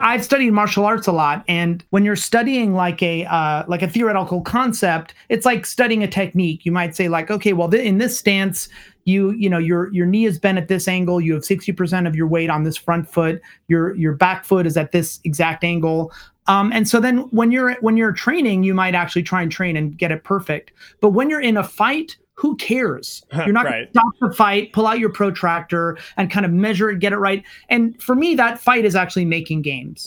I've studied martial arts a lot, and when you're studying like a uh, like a theoretical concept, it's like studying a technique. You might say like, okay, well, th- in this stance, you you know your your knee is bent at this angle. You have sixty percent of your weight on this front foot. Your your back foot is at this exact angle. Um, and so then when you're when you're training, you might actually try and train and get it perfect. But when you're in a fight, who cares? You're not Right. going to stop the fight, pull out your protractor, and kind of measure it, get it right. And for me, that fight is actually making games.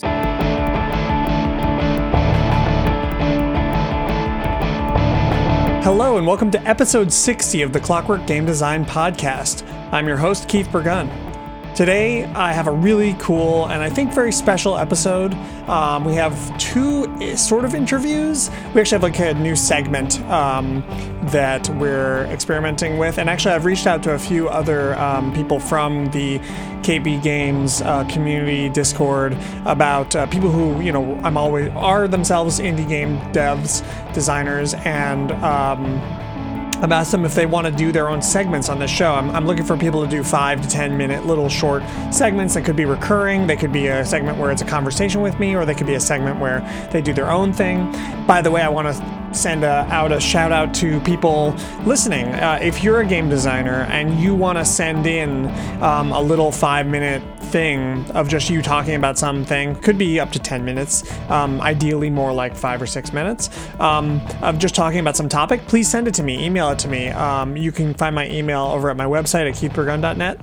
Hello, and welcome to episode 60 of the Clockwork Game Design Podcast. I'm your host, Keith Burgun. Today, I have a really cool and I think very special episode. Um, we have two eh, sort of interviews. We actually have like a new segment um, that we're experimenting with. And actually, I've reached out to a few other um, people from the KB Games uh, community Discord about uh, people who, you know, I'm always are themselves indie game devs, designers, and um, I've asked them if they want to do their own segments on the show. I'm, I'm looking for people to do five to 10 minute little short segments that could be recurring. They could be a segment where it's a conversation with me, or they could be a segment where they do their own thing. By the way, I want to send a, out a shout out to people listening. Uh, if you're a game designer and you want to send in um, a little five minute thing of just you talking about something, could be up to 10 minutes, um, ideally more like five or six minutes, um, of just talking about some topic, please send it to me, email it to me. Um, you can find my email over at my website at keithburgun.net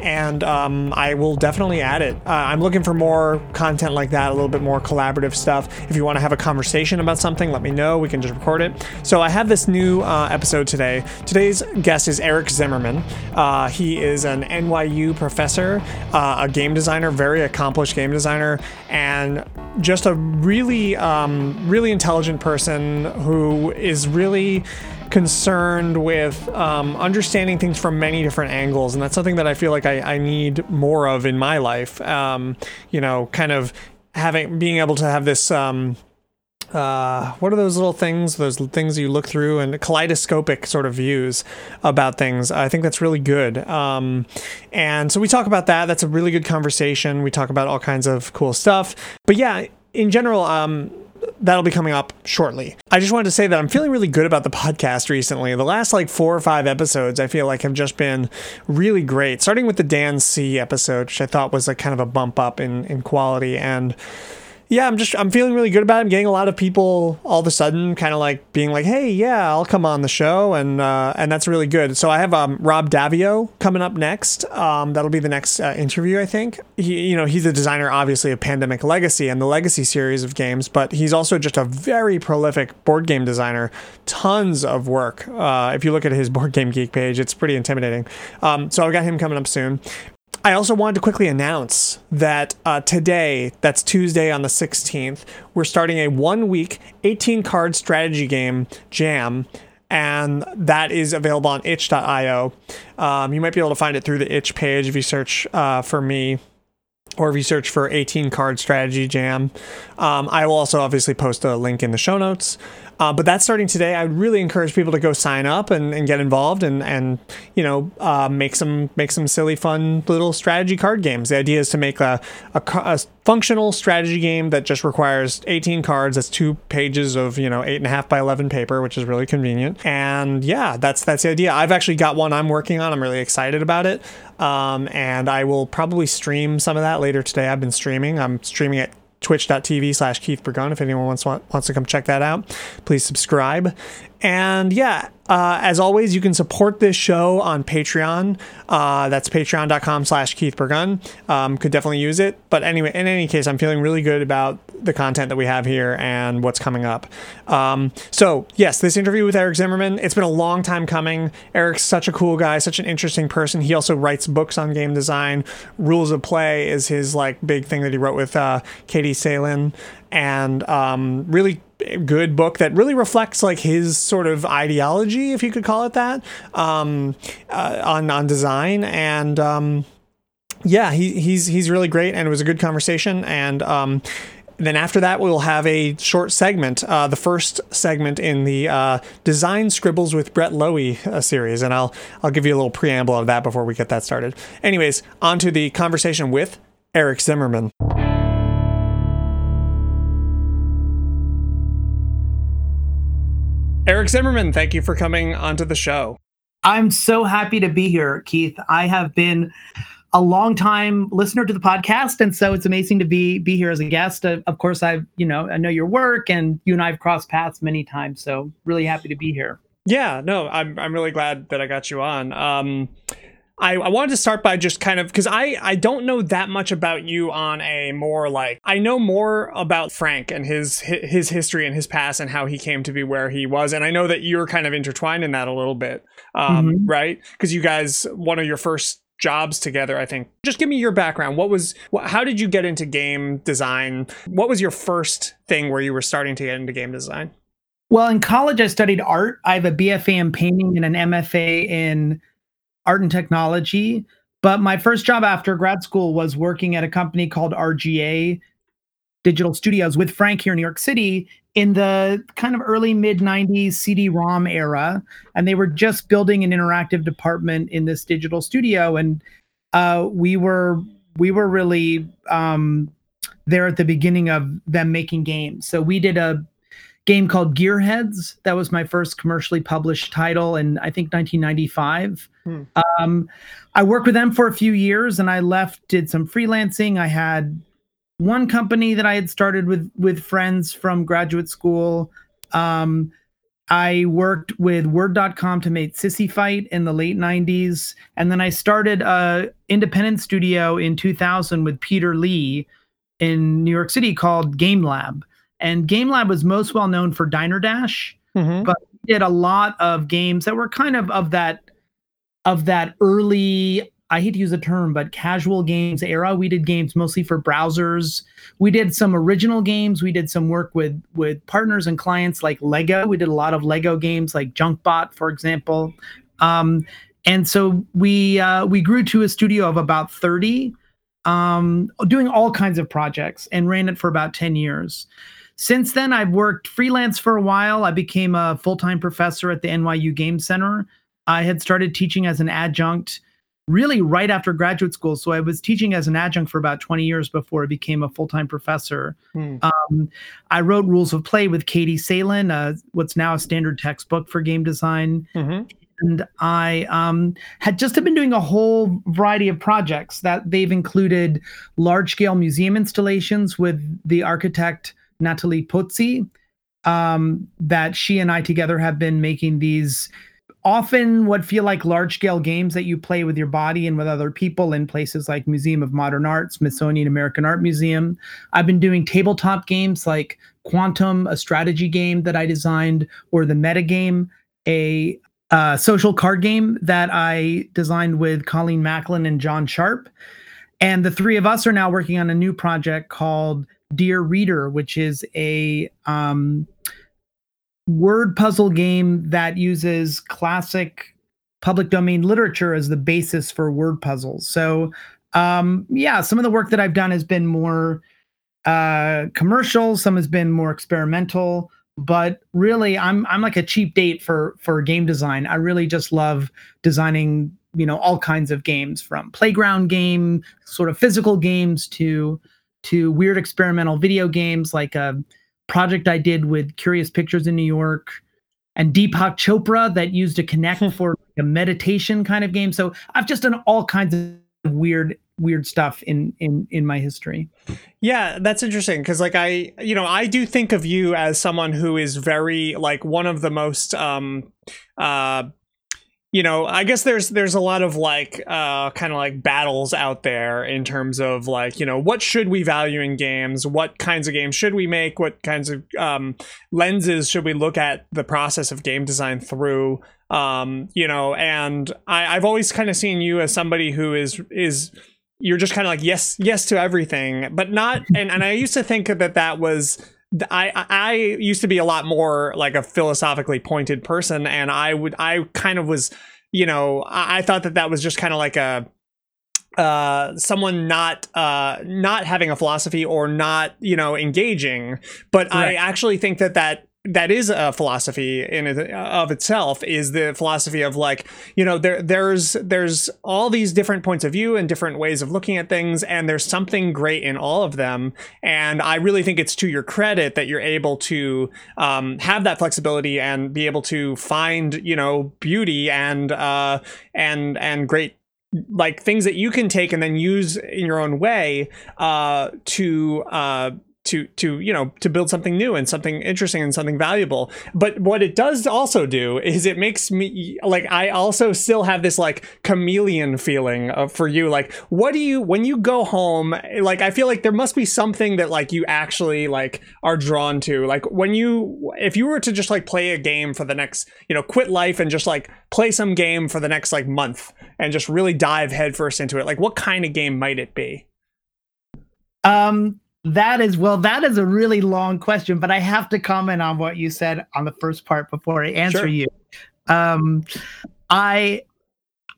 and um, I will definitely add it. Uh, I'm looking for more content like that, a little bit more collaborative stuff. If you want to have a conversation about something, let me know. We can just record it. So I have this new uh, episode today. Today's guest is Eric Zimmerman. Uh, he is an NYU professor, uh, a game designer, very accomplished game designer, and just a really, um, really intelligent person who is really concerned with um, understanding things from many different angles, and that's something that I feel like I, I need more of in my life. Um, you know, kind of having being able to have this. Um, uh, what are those little things? Those things you look through and kaleidoscopic sort of views about things. I think that's really good. Um, and so we talk about that. That's a really good conversation. We talk about all kinds of cool stuff. But yeah, in general, um, that'll be coming up shortly. I just wanted to say that I'm feeling really good about the podcast recently. The last like four or five episodes, I feel like have just been really great. Starting with the Dan C episode, which I thought was like kind of a bump up in in quality and yeah, I'm just I'm feeling really good about it. I'm getting a lot of people all of a sudden kind of like being like, "Hey, yeah, I'll come on the show," and uh, and that's really good. So I have um, Rob Daviau coming up next. Um, that'll be the next uh, interview, I think. He, you know, he's a designer, obviously, of Pandemic Legacy and the Legacy series of games, but he's also just a very prolific board game designer. Tons of work. Uh, if you look at his Board Game Geek page, it's pretty intimidating. Um, so I've got him coming up soon. I also wanted to quickly announce that uh, today, that's Tuesday on the 16th, we're starting a one week 18 card strategy game jam. And that is available on itch.io. Um, you might be able to find it through the itch page if you search uh, for me or if you search for 18 card strategy jam. Um, I will also obviously post a link in the show notes. Uh, but that's starting today. I would really encourage people to go sign up and, and get involved and and you know uh, make some make some silly fun little strategy card games. The idea is to make a, a, a functional strategy game that just requires 18 cards. That's two pages of you know eight and a half by 11 paper, which is really convenient. And yeah, that's that's the idea. I've actually got one I'm working on. I'm really excited about it. Um, and I will probably stream some of that later today. I've been streaming. I'm streaming it twitch.tv slash Keith. If anyone wants wants to come check that out, please subscribe. And yeah, uh, as always, you can support this show on Patreon. Uh, that's patreon.com slash Keith Burgun. Um, could definitely use it. But anyway, in any case, I'm feeling really good about the content that we have here and what's coming up. Um, so, yes, this interview with Eric Zimmerman, it's been a long time coming. Eric's such a cool guy, such an interesting person. He also writes books on game design. Rules of Play is his like big thing that he wrote with uh, Katie Salen. And um, really good book that really reflects like his sort of ideology, if you could call it that, um, uh, on on design and. Um, yeah, he, he's he's really great, and it was a good conversation. And um, then after that, we'll have a short segment, uh, the first segment in the uh, Design Scribbles with Brett Lowey uh, series, and I'll I'll give you a little preamble of that before we get that started. Anyways, on to the conversation with Eric Zimmerman. Eric Zimmerman, thank you for coming onto the show. I'm so happy to be here, Keith. I have been a long time listener to the podcast, and so it's amazing to be be here as a guest. Uh, of course, I've you know I know your work, and you and I have crossed paths many times. So really happy to be here. Yeah, no, I'm I'm really glad that I got you on. Um, I, I wanted to start by just kind of because I, I don't know that much about you on a more like I know more about Frank and his his history and his past and how he came to be where he was and I know that you're kind of intertwined in that a little bit um, mm-hmm. right? Because you guys one of your first jobs together i think. Just give me your background. What was how did you get into game design? What was your first thing where you were starting to get into game design? Well in college i studied art. I have a bfa in painting and an mfa in art and technology. But my first job after grad school was working at a company called RGA Digital Studios with Frank here in New York City in the kind of early mid 90s CD-ROM era. And they were just building an interactive department in this digital studio. And uh, we were we were really um, there at the beginning of them making games. So we did a game called Gearheads. That was my first commercially published title in I think 1995. Hmm. Um, I worked with them for a few years, and I left, did some freelancing. I had one company that I had started with with friends from graduate school. Um, I worked with Word.com to make Sissy Fight in the late 90s. And then I started a independent studio in 2000 with Peter Lee in New York City called Game Lab. And Game Lab was most well known for Diner Dash, mm-hmm. but did a lot of games that were kind of of that of that early I hate to use the term, but casual games era. We did games mostly for browsers. We did some original games. We did some work with with partners and clients like Lego. We did a lot of Lego games like Junkbot, for example. Um, and so we uh, we grew to a studio of about 30, um, doing all kinds of projects and ran it for about 10 years. Since then, I've worked freelance for a while. I became a full time professor at the NYU Game Center. I had started teaching as an adjunct really right after graduate school. So I was teaching as an adjunct for about 20 years before I became a full time professor. Hmm. Um, I wrote Rules of Play with Katie Salen, uh, what's now a standard textbook for game design. Mm-hmm. And I um, had just been doing a whole variety of projects that they've included large scale museum installations with the architect Nathalie Pozzi, um, that she and I together have been making these often what feel like large scale games that you play with your body and with other people in places like Museum of Modern Art, Smithsonian American Art Museum. I've been doing tabletop games like Quantum, a strategy game that I designed, or the meta game, a uh, social card game that I designed with Colleen Macklin and John Sharp. And the three of us are now working on a new project called Dear Reader, which is a um, word puzzle game that uses classic public domain literature as the basis for word puzzles. So, um, yeah, some of the work that I've done has been more uh, commercial, some has been more experimental. But really, I'm I'm like a cheap date for for game design. I really just love designing, you know, all kinds of games from playground game, sort of physical games to to weird experimental video games like a project I did with Curious Pictures in New York and Deepak Chopra that used a Kinect for a meditation kind of game. So I've just done all kinds of weird weird stuff in in in my history yeah that's interesting because like i you know i do think of you as someone who is very like one of the most um uh you know i guess there's there's a lot of like uh kind of like battles out there in terms of like you know what should we value in games? What kinds of games should we make? What kinds of um lenses should we look at the process of game design through? Um you know and i i've always kind of seen you as somebody who is is you're just kind of like yes yes to everything but not and and i used to think that that was I I used to be a lot more like a philosophically pointed person, and I would I kind of was, you know, I, I thought that that was just kind of like a uh, someone not uh, not having a philosophy or not you know engaging. But I actually think that that that is a philosophy in of itself is the philosophy of like you know there there's there's all these different points of view and different ways of looking at things and there's something great in all of them. And i really think it's to your credit that you're able to um, have that flexibility and be able to find you know beauty and uh, and and great like things that you can take and then use in your own way uh, to uh, to to you know to build something new and something interesting and something valuable. But what it does also do is it makes me like i also still have this like chameleon feeling of, for you. Like what do you when you go home like i feel like there must be something that like you actually like are drawn to. Like when you if you were to just like play a game for the next you know quit life and just like play some game for the next like month and just really dive headfirst into it like what kind of game might it be? Um that is well, that is a really long question, but I have to comment on what you said on the first part before I answer sure. you. Um, I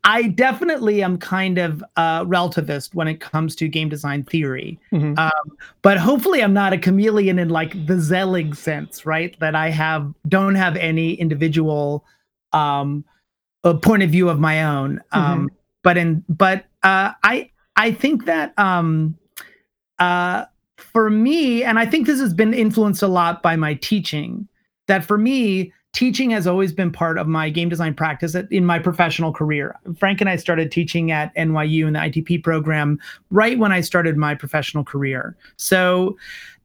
I definitely am kind of a relativist when it comes to game design theory. Mm-hmm. Um, but hopefully I'm not a chameleon in like the Zelig sense, right? That I have don't have any individual um, point of view of my own. Um, mm-hmm. But in but uh, I I think that um, uh, for me, and I think this has been influenced a lot by my teaching, that for me, teaching has always been part of my game design practice in my professional career. Frank and I started teaching at NYU in the ITP program right when I started my professional career. So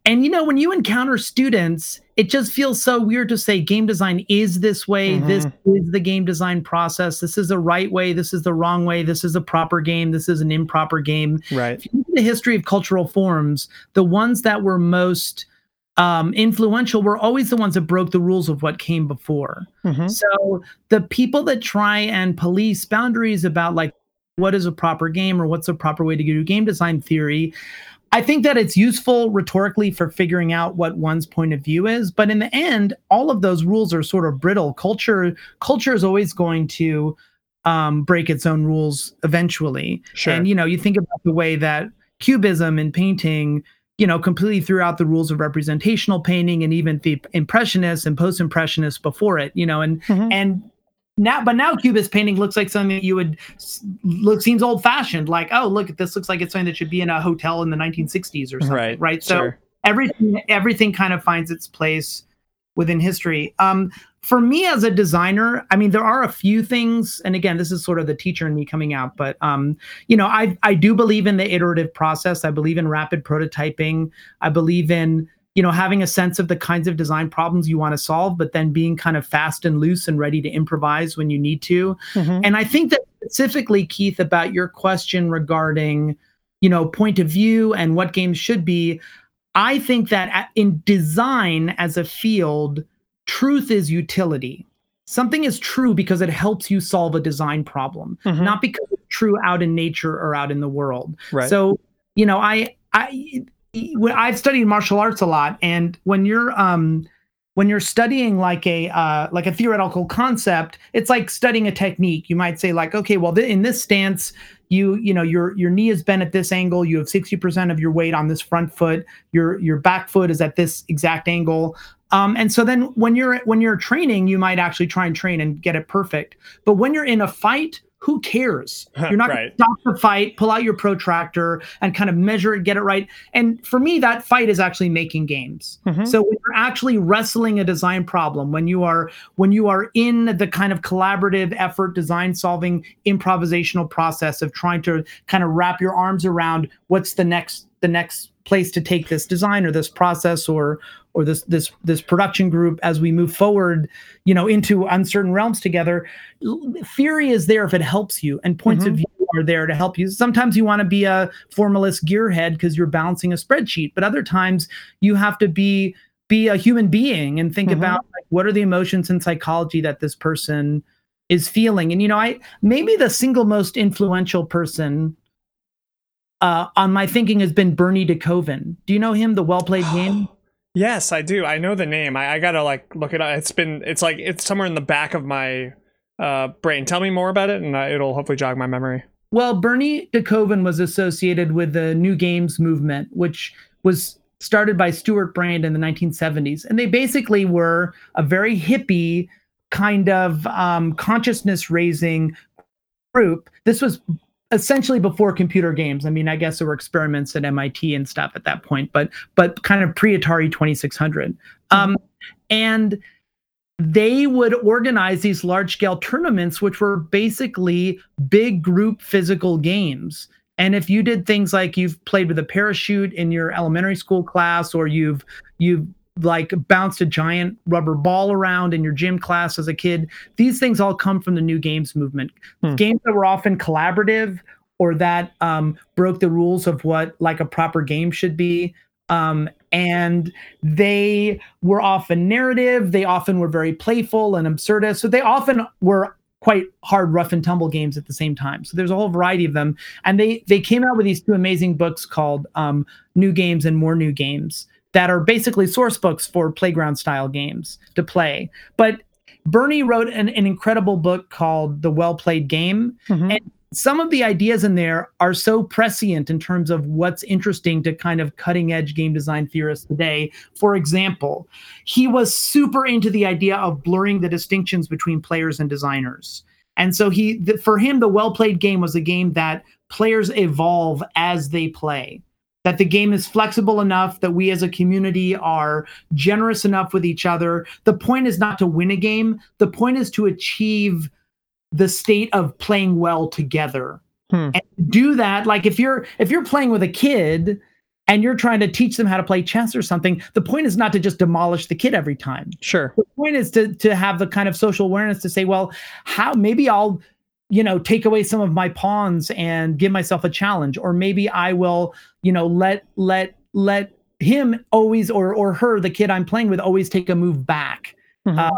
and you know, when you encounter students, it just feels so weird to say game design is this way. Mm-hmm. This is the game design process. This is the right way. This is the wrong way. This is a proper game. This is an improper game. Right. the history of cultural forms, the ones that were most um, influential were always the ones that broke the rules of what came before. Mm-hmm. So the people that try and police boundaries about like what is a proper game or what's a proper way to do game design theory I think that it's useful rhetorically for figuring out what one's point of view is, but in the end, all of those rules are sort of brittle. Culture culture is always going to um, break its own rules eventually. Sure. And you know, you think about the way that cubism in painting, you know, completely threw out the rules of representational painting and even the impressionists and post-impressionists before it, you know, and mm-hmm. and now but now cubist painting looks like something that you would look seems old fashioned like oh look this looks like it's something that should be in a hotel in the 1960s or something right right? So sure. everything everything kind of finds its place within history. Um for me as a designer i mean there are a few things and again this is sort of the teacher in me coming out but um you know i i do believe in the iterative process. I believe in rapid prototyping. I believe in you know having a sense of the kinds of design problems you want to solve but then being kind of fast and loose and ready to improvise when you need to mm-hmm. and i think that specifically keith about your question regarding you know point of view and what games should be i think that in design as a field truth is utility something is true because it helps you solve a design problem mm-hmm. not because it's true out in nature or out in the world right. so you know i i I've studied martial arts a lot, and when you're um, when you're studying like a uh, like a theoretical concept, it's like studying a technique. You might say like, okay, well, th- in this stance, you you know your your knee is bent at this angle. You have sixty percent of your weight on this front foot. Your your back foot is at this exact angle. Um, and so then when you're when you're training, you might actually try and train and get it perfect. But when you're in a fight, who cares? You're not right. going to stop the fight, pull out your protractor, and kind of measure it, get it right. And for me, that fight is actually making games. Mm-hmm. So when you're actually wrestling a design problem, when you are when you are in the kind of collaborative effort, design solving, improvisational process of trying to kind of wrap your arms around what's the next the next place to take this design or this process or or this this this production group as we move forward you know into uncertain realms together theory is there if it helps you and points mm-hmm. of view are there to help you sometimes you want to be a formalist gearhead because you're balancing a spreadsheet but other times you have to be be a human being and think mm-hmm. about like, what are the emotions and psychology that this person is feeling and you know i maybe the single most influential person uh, on my thinking has been Bernie DeKoven. Do you know him? The well played game. Yes, I do. I know the name. I, I, gotta like look it up. It's been it's like it's somewhere in the back of my uh, brain. Tell me more about it, and it'll hopefully jog my memory. Well, Bernie DeKoven was associated with the New Games movement, which was started by Stewart Brand in the 1970s, and they basically were a very hippie kind of um, consciousness raising group. This was essentially before computer games. I mean, I guess there were experiments at MIT and stuff at that point, but but kind of pre Atari 2600. Um, and they would organize these large scale tournaments, which were basically big group physical games. And if you did things like you've played with a parachute in your elementary school class, or you've you've like bounced a giant rubber ball around in your gym class as a kid, these things all come from the new games movement. Hmm. Games that were often collaborative or that um, broke the rules of what like a proper game should be. Um, and they were often narrative. They often were very playful and absurdist. So they often were quite hard rough and tumble games at the same time so there's a whole variety of them and they they came out with these two amazing books called um, new games and more new games that are basically source books for playground style games to play but bernie wrote an, an incredible book called the well played game mm-hmm. and some of the ideas in there are so prescient in terms of what's interesting to kind of cutting edge game design theorists today. For example, he was super into the idea of blurring the distinctions between players and designers. And so he the, for him the well played game was a game that players evolve as they play. That the game is flexible enough that we as a community are generous enough with each other. The point is not to win a game, the point is to achieve the state of playing well together. Hmm. And do that like if you're if you're playing with a kid and you're trying to teach them how to play chess or something, the point is not to just demolish the kid every time. Sure. The point is to to have the kind of social awareness to say, well, how maybe I'll you know take away some of my pawns and give myself a challenge or maybe I will, you know, let let let him always or or her the kid I'm playing with always take a move back. Mm-hmm. Uh,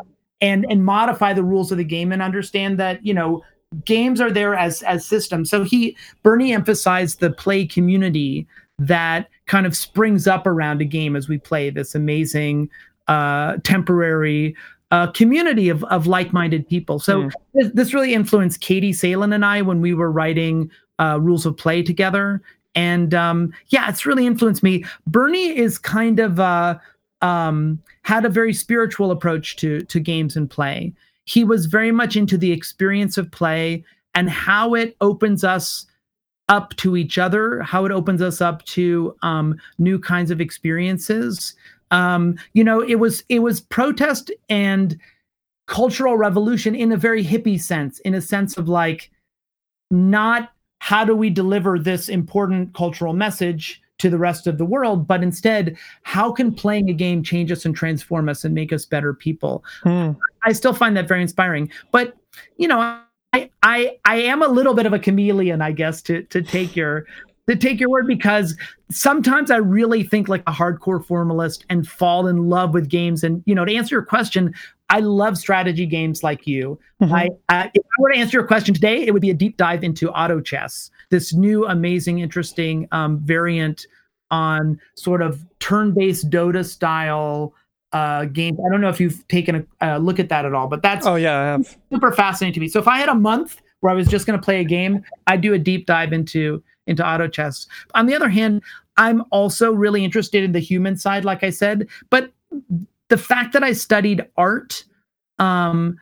and and modify the rules of the game and understand that you know games are there as as systems so he bernie emphasized the play community that kind of springs up around a game as we play this amazing uh temporary uh, community of, of like-minded people. So mm. this, this, really influenced Katie Salen and I when we were writing uh, Rules of Play together. And um, yeah, it's really influenced me. Bernie is kind of uh, um, had a very spiritual approach to to games and play. He was very much into the experience of play and how it opens us up to each other, how it opens us up to um, new kinds of experiences. Um, you know, it was it was protest and cultural revolution in a very hippie sense, in a sense of like not how do we deliver this important cultural message to the rest of the world, but instead, how can playing a game change us and transform us and make us better people? Hmm. I still find that very inspiring. But you know, I I I am a little bit of a chameleon, I guess, to to take your to take your word because sometimes I really think like a hardcore formalist and fall in love with games. And you know, to answer your question, I love strategy games like you. Mm-hmm. I, uh, if I were to answer your question today, it would be a deep dive into auto chess, this new, amazing, interesting um, variant on sort of turn-based Dota style uh, games. I don't know if you've taken a look at that at all, but that's oh yeah, I have. super fascinating to me. So if I had a month where I was just going to play a game, I'd do a deep dive into into auto chess. On the other hand, I'm also really interested in the human side, like I said, but the fact that I studied art, um,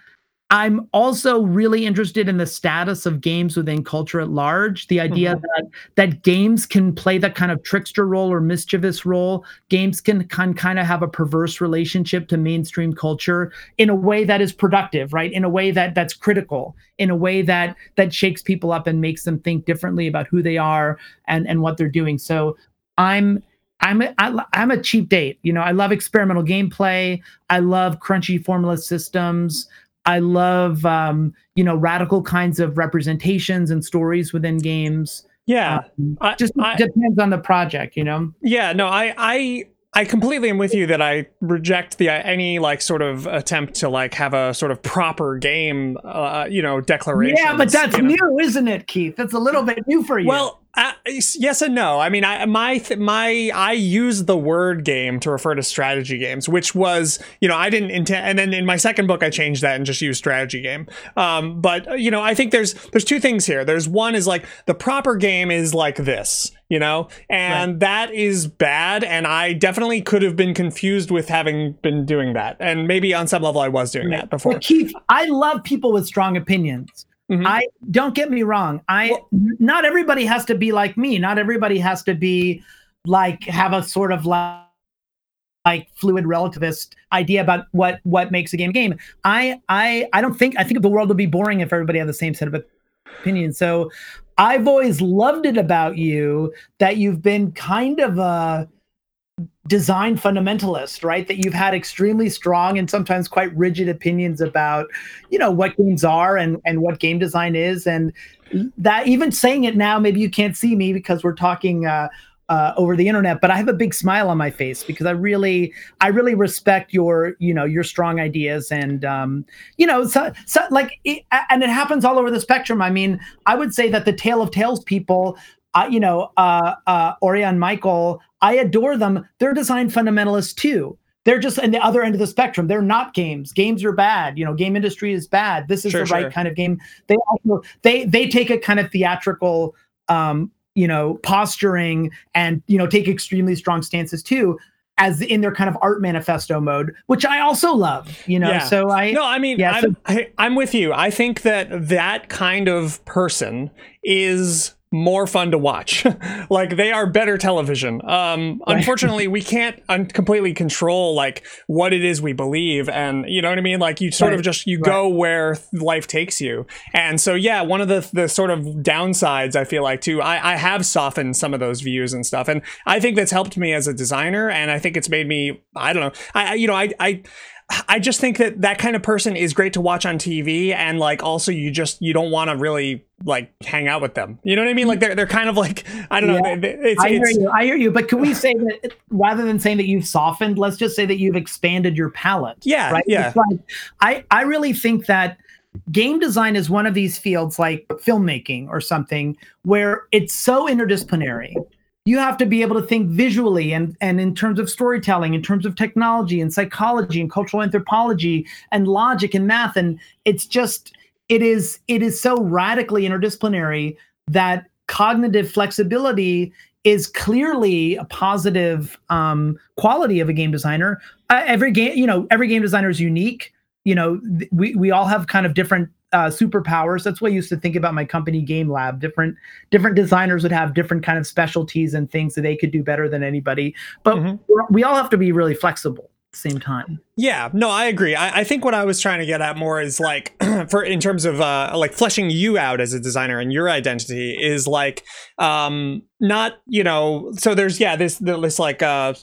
I'm also really interested in the status of games within culture at large. The idea mm-hmm. that that games can play that kind of trickster role or mischievous role. Games can, can kind of have a perverse relationship to mainstream culture in a way that is productive, right? In a way that that's critical, in a way that that shakes people up and makes them think differently about who they are and and what they're doing. So I'm I'm a, I, I'm a cheap date. You know, I love experimental gameplay. I love crunchy formula systems. I love um, you know radical kinds of representations and stories within games. Yeah, um, I, just I, depends on the project, you know. Yeah, no, I I I completely am with you that I reject the any like sort of attempt to like have a sort of proper game, uh, you know, declaration. Yeah, but that's new, know? isn't it, Keith? That's a little bit new for you. Well, Uh, yes and no. I mean, I my my I use the word game to refer to strategy games, which was you know I didn't intend, and then in my second book I changed that and just used strategy game. Um, but you know I think there's there's two things here. There's one is like the proper game is like this, you know, and right. that is bad. And I definitely could have been confused with having been doing that, and maybe on some level I was doing right. that before. Well, Keith, I love people with strong opinions. Mm-hmm. I don't get me wrong. I well, not everybody has to be like me. Not everybody has to be like have a sort of like like fluid relativist idea about what what makes a game a game. I I I don't think I think the world would be boring if everybody had the same set of opinions. So I've always loved it about you that you've been kind of a design fundamentalist, right? That you've had extremely strong and sometimes quite rigid opinions about, you know, what games are and and what game design is, and that even saying it now, maybe you can't see me because we're talking. Uh, uh, over the internet, but I have a big smile on my face because I really, I really respect your, you know, your strong ideas and, um, you know, so, so like, it, and it happens all over the spectrum. I mean, I would say that the Tale of Tales people, uh, you know, uh, uh, Orion Michael, I adore them. They're design fundamentalists too. They're just in the other end of the spectrum. They're not games. Games are bad. You know, game industry is bad. This is sure, the right kind of game. They also they they take a kind of theatrical um, you know, posturing and you know, take extremely strong stances too as in their kind of art manifesto mode, which I also love, you know. Yeah. So I no, I mean, yeah, I'm, so, I, I'm with you. I think that that kind of person is more fun to watch. like they are better television. Um, right. unfortunately, we can't un- completely control like what it is we believe, and you know what I mean. Like you sort right. of just you right. go where life takes you. And so yeah, one of the the sort of downsides I feel like too, I, I have softened some of those views and stuff, and I think that's helped me as a designer, and I think it's made me I don't know I you know I I I just think that that kind of person is great to watch on TV, and like also you just you don't want to really like hang out with them. You know what I mean? Like they're they're kind of like I don't yeah. know. It's, I hear you. I hear you. But can we say that rather than saying that you've softened, let's just say that you've expanded your palette. Yeah, right. Yeah. Like, I I really think that game design is one of these fields like filmmaking or something where it's so interdisciplinary you have to be able to think visually and, and in terms of storytelling, in terms of technology and psychology and cultural anthropology and logic and math. And it's just, it is, it is so radically interdisciplinary that cognitive flexibility is clearly a positive um, quality of a game designer. Uh, every game, you know, every game designer is unique. You know, th- we we all have kind of different uh, superpowers. That's what I used to think about my company, Game Lab. Different different designers would have different kind of specialties and things that they could do better than anybody. But mm-hmm. we all have to be really flexible same time. Yeah, no, I agree. I, I, think what I was trying to get at more is like for in terms of uh like fleshing you out as a designer and your identity is like um not you know so there's yeah this this like uh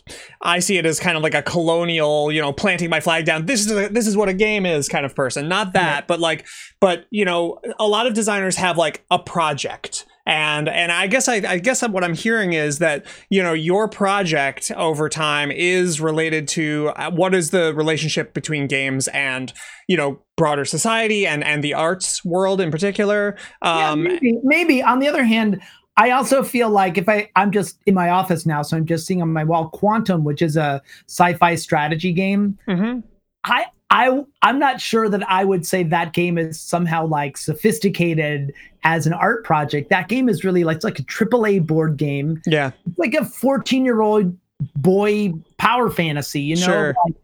I see it as kind of like a colonial you know planting my flag down this is a, this is what a game is kind of person not that but like but you know a lot of designers have like a project and and I guess I, I guess what I'm hearing is that you know your project over time is related to uh, what is the relationship between games and you know broader society and and the arts world in particular. Um, yeah, maybe, maybe on the other hand. I also feel like if I I'm just in my office now, so I'm just seeing on my wall Quantum, which is a sci-fi strategy game. Mm-hmm. I I I'm not sure that I would say that game is somehow like sophisticated as an art project. That game is really like it's like a AAA board game. Yeah, it's like a 14 year old boy power fantasy. You know, sure. like,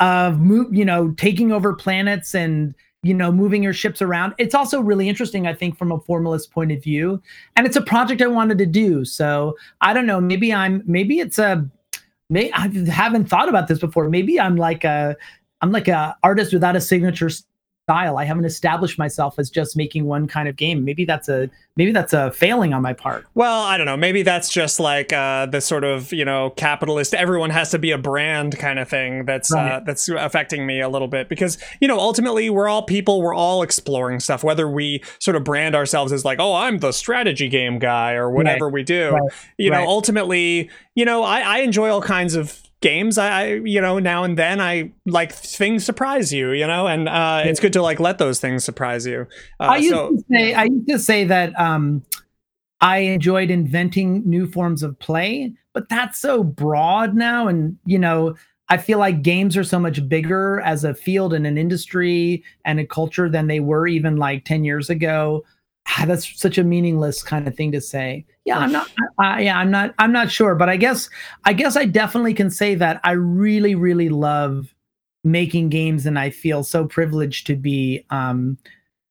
of move, you know, taking over planets and you know moving your ships around. It's also really interesting, I think, from a formalist point of view, and it's a project I wanted to do. So I don't know. Maybe I'm. Maybe it's a. May I haven't thought about this before. Maybe I'm like a I'm like a artist without a signature style. I haven't established myself as just making one kind of game. Maybe that's a maybe that's a failing on my part. Well, I don't know. Maybe that's just like uh, the sort of you know capitalist. Everyone has to be a brand kind of thing. That's right. uh, that's affecting me a little bit because you know ultimately we're all people. We're all exploring stuff. Whether we sort of brand ourselves as like, oh, I'm the strategy game guy or whatever right. we do. Right. You know, ultimately, you know, I, I enjoy all kinds of games I, I, you know now and then i like things surprise you you know and uh it's good to like let those things surprise you uh, i used so, to say i used to say that um I enjoyed inventing new forms of play, but that's so broad now. And, you know, I feel like games are so much bigger as a field and an industry and a culture than they were even like 10 years ago. Ah, that's such a meaningless kind of thing to say. Yeah, I'm not. Uh, yeah, I'm not. I'm not sure, but I guess. I guess I definitely can say that I really, really love making games, and I feel so privileged to be um,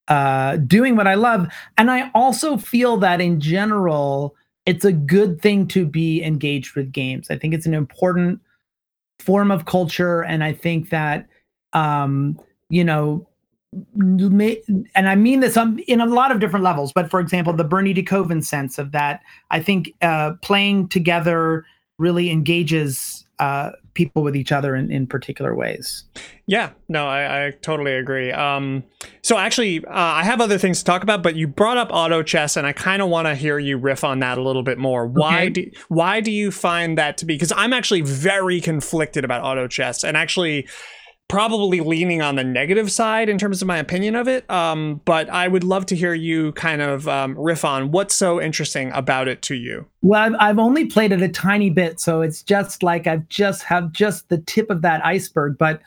uh, doing what I love. And I also feel that in general, it's a good thing to be engaged with games. I think it's an important form of culture, and I think that um, you know and I mean this in a lot of different levels, but for example, the Bernie DeKoven sense of that, I think uh, playing together really engages uh, people with each other in, in particular ways. Yeah, no, I, I totally agree. Um, so actually, uh, I have other things to talk about, but you brought up auto chess, and I kind of want to hear you riff on that a little bit more. Why okay. do why do you find that to be? Because I'm actually very conflicted about auto chess, and actually probably leaning on the negative side in terms of my opinion of it. Um, but I would love to hear you kind of um, riff on what's so interesting about it to you. Well, I've, I've only played it a tiny bit, so it's just like I've just have just the tip of that iceberg. But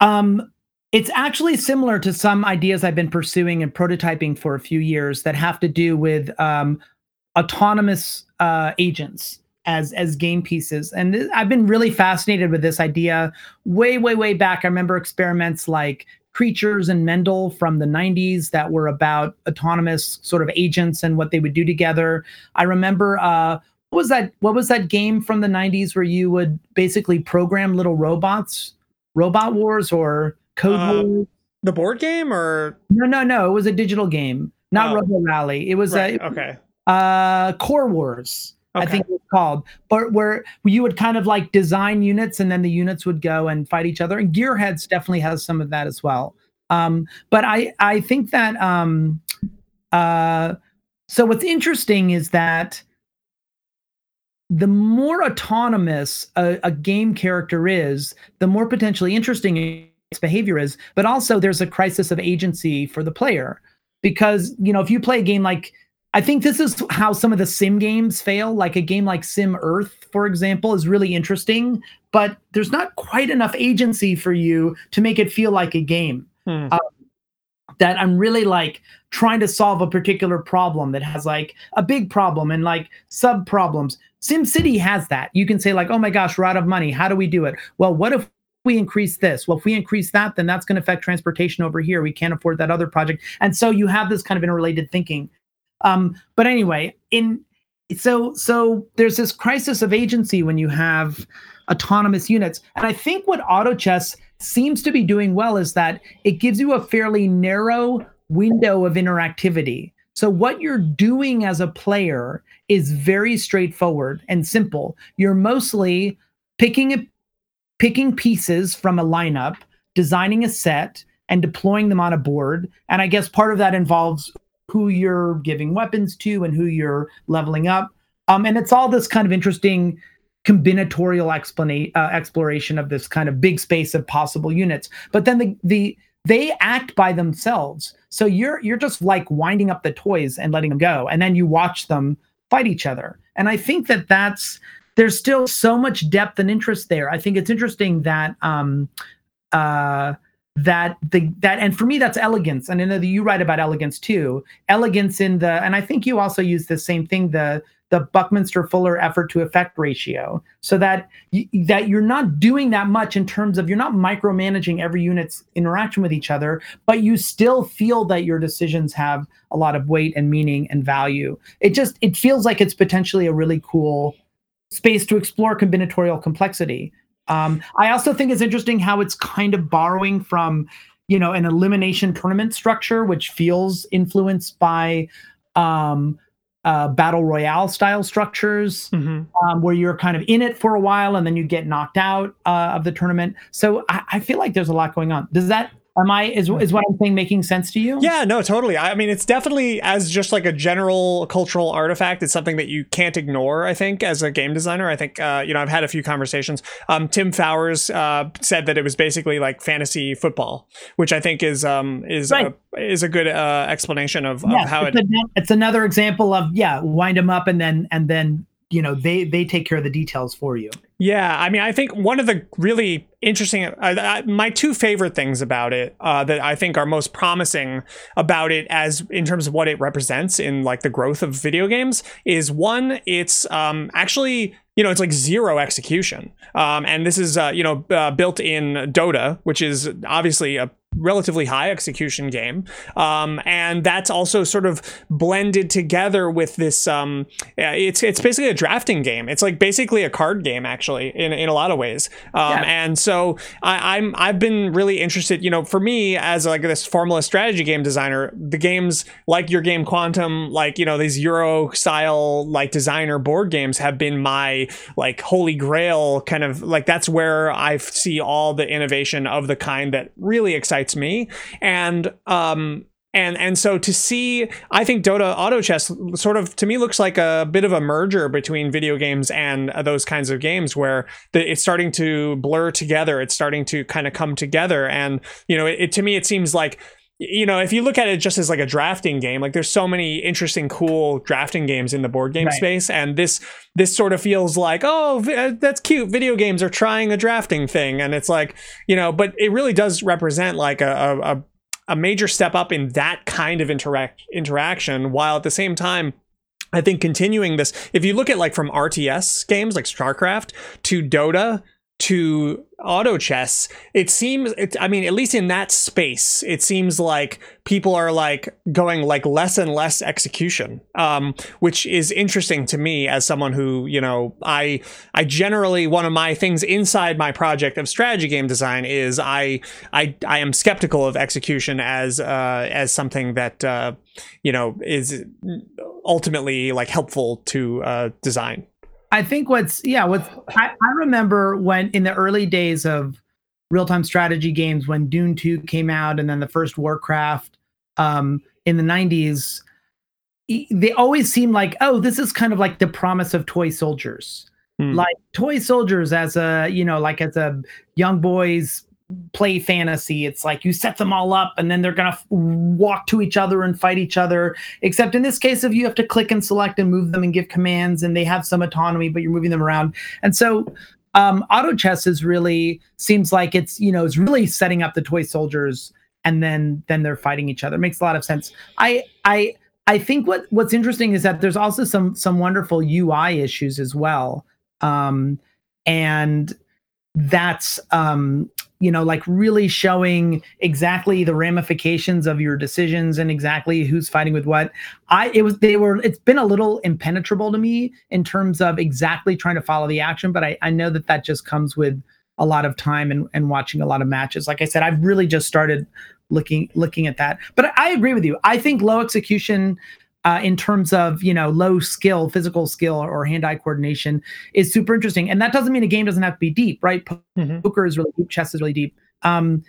um, it's actually similar to some ideas I've been pursuing and prototyping for a few years that have to do with um, autonomous uh, agents as as game pieces. And th- I've been really fascinated with this idea way way way back. I remember experiments like Creatures and Mendel from the 90s that were about autonomous sort of agents and what they would do together. I remember uh what was that what was that game from the 90s where you would basically program little robots? Robot Wars or Code uh, Wars? The board game or No, no, no, it was a digital game. Not oh. Robo Rally. It was right. a okay. Uh Core Wars. Okay. I think it's called, but where you would kind of like design units and then the units would go and fight each other. And Gearheads definitely has some of that as well. Um, but I I think that um, uh, so what's interesting is that the more autonomous a, a game character is, the more potentially interesting its behavior is. But also, there's a crisis of agency for the player because you know if you play a game like I think this is how some of the sim games fail. Like a game like Sim Earth, for example, is really interesting, but there's not quite enough agency for you to make it feel like a game. Hmm. Uh, that I'm really like trying to solve a particular problem that has like a big problem and like sub problems. Sim City has that. You can say like, "Oh my gosh, we're out of money. How do we do it?" Well, what if we increase this? Well, if we increase that, then that's going to affect transportation over here. We can't afford that other project. And so you have this kind of interrelated thinking. Um, but anyway, in so so there's this crisis of agency when you have autonomous units, and I think what auto chess seems to be doing well is that it gives you a fairly narrow window of interactivity. So what you're doing as a player is very straightforward and simple. You're mostly picking a, picking pieces from a lineup, designing a set, and deploying them on a board. And I guess part of that involves who you're giving weapons to and who you're leveling up. Um, and it's all this kind of interesting combinatorial explanation uh, exploration of this kind of big space of possible units. But then the the they act by themselves. So you're you're just like winding up the toys and letting them go, and then you watch them fight each other. And I think that that's there's still so much depth and interest there. I think it's interesting that um, uh, that the that and for me that's elegance. And I know that you write about elegance too. Elegance in the and I think you also use the same thing the the Buckminster Fuller effort to effect ratio. So that y- that you're not doing that much in terms of you're not micromanaging every unit's interaction with each other but you still feel that your decisions have a lot of weight and meaning and value. It just it feels like it's potentially a really cool space to explore combinatorial complexity um, I also think it's interesting how it's kind of borrowing from, you know, an elimination tournament structure, which feels influenced by um, uh, battle royale style structures, mm-hmm. um, where you're kind of in it for a while and then you get knocked out uh, of the tournament. So I, I, feel like there's a lot going on. Does that am I is is what I'm saying making sense to you? Yeah, no, totally. I mean, it's definitely as just like a general cultural artifact. It's something that you can't ignore. I think as a game designer, I think uh, you know I've had a few conversations. Um, Tim Fowers uh, said that it was basically like fantasy football, which I think is um, is right. a, is a good uh, explanation of, yeah, of how it's it. A, it's another example of yeah, wind them up and then and then you know they they take care of the details for you yeah i mean i think one of the really interesting uh, my two favorite things about it uh, that i think are most promising about it as in terms of what it represents in like the growth of video games is one it's um, actually you know, it's like zero execution. Um, and this is, uh, you know, uh, built in Dota, which is obviously a relatively high execution game. Um, and that's also sort of blended together with this. Um, it's it's basically a drafting game. It's like basically a card game, actually, in, in a lot of ways. Um, yeah. And so I, I'm I've been really interested. You know, for me as like this formalist strategy game designer, the games like your game Quantum, like you know these Euro style like designer board games have been my like holy grail kind of like that's where I see all the innovation of the kind that really excites excites me. And um, and and so to see i think dota auto chess sort of to me looks like a bit of a merger between video games and those kinds of games where the, it's starting to blur together it's starting to kind of come together and you know it, it, to me it seems like you know if you look at it just as like a drafting game like there's so many interesting cool drafting games in the board game right. space and this this sort of feels like oh uh, that's cute video games are trying a drafting thing and it's like you know but it really does represent like a, a, a major step up in that kind of interact interaction while at the same time I think continuing this, if you look at like from RTS games like StarCraft to Dota to auto chess it seems it, i mean at least in that space it seems like people are like going like less and less execution um, which is interesting to me as someone who you know i i generally one of my things inside my project of strategy game design is i i i am skeptical of execution as uh as something that uh you know is ultimately like helpful to uh design I think what's yeah, what's I, I remember when in the early days of real-time strategy games when Dune 2 came out and then the first Warcraft um, in the 90s, they always seemed like, oh, this is kind of like the promise of toy soldiers. Hmm. Like toy soldiers as a, you know, like as a young boys play fantasy. It's like you set them all up and then they're going to f- walk to each other and fight each other. Except in this case, if you have to click and select and move them and give commands and they have some autonomy, but you're moving them around. And so um, auto chess is really seems like it's, you know, it's really setting up the toy soldiers and then then they're fighting each other. It makes a lot of sense. I I I think what what's interesting is that there's also some some wonderful UI issues as well. Um, and that's um, you know like really showing exactly the ramifications of your decisions and exactly who's fighting with what. I it was they were it's been a little impenetrable to me in terms of exactly trying to follow the action but i, I know that that just comes with a lot of time and, and watching a lot of matches. Like i said i've really just started looking looking at that. But i agree with you. I think low execution uh, in terms of you know low skill, physical skill or hand-eye coordination is super interesting. And that doesn't mean a game doesn't have to be deep, right? Mm-hmm. Poker is really deep, chess is really deep. Um,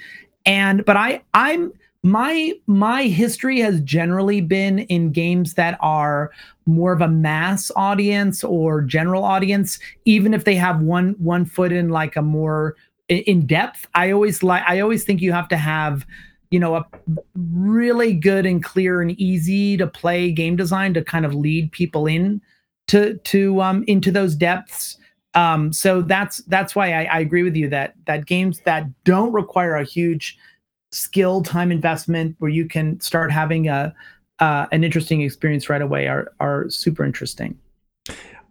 and but I I'm my my history has generally been in games that are more of a mass audience or general audience even if they have one one foot in like a more in depth i always like i always think you have to have you know a really good and clear and easy to play game design to kind of lead people in to to um into those depths. Um so that's that's why I, I agree with you that that games that don't require a huge skill time investment where you can start having a uh, an interesting experience right away are are super interesting.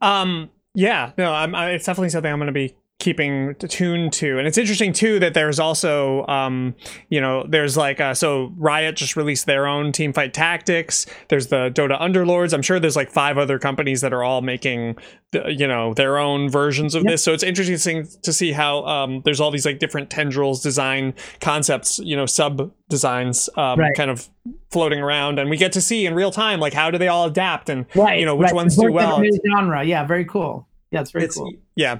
Um yeah no I'm, I, it's definitely something i'm going to be keeping tuned to. And it's interesting too that there's also um you know there's like uh so riot just released their own team fight tactics. There's the dota underlords. I'm sure there's like five other companies that are all making the, you know their own versions of yep. this. So it's interesting to see how um there's all these like different tendrils design concepts you know sub designs um right. kind of floating around. And we get to see in real time like how do they all adapt and right, you know which right. ones do well. genre. Yeah very cool yeah, it's very it's, cool. Yeah.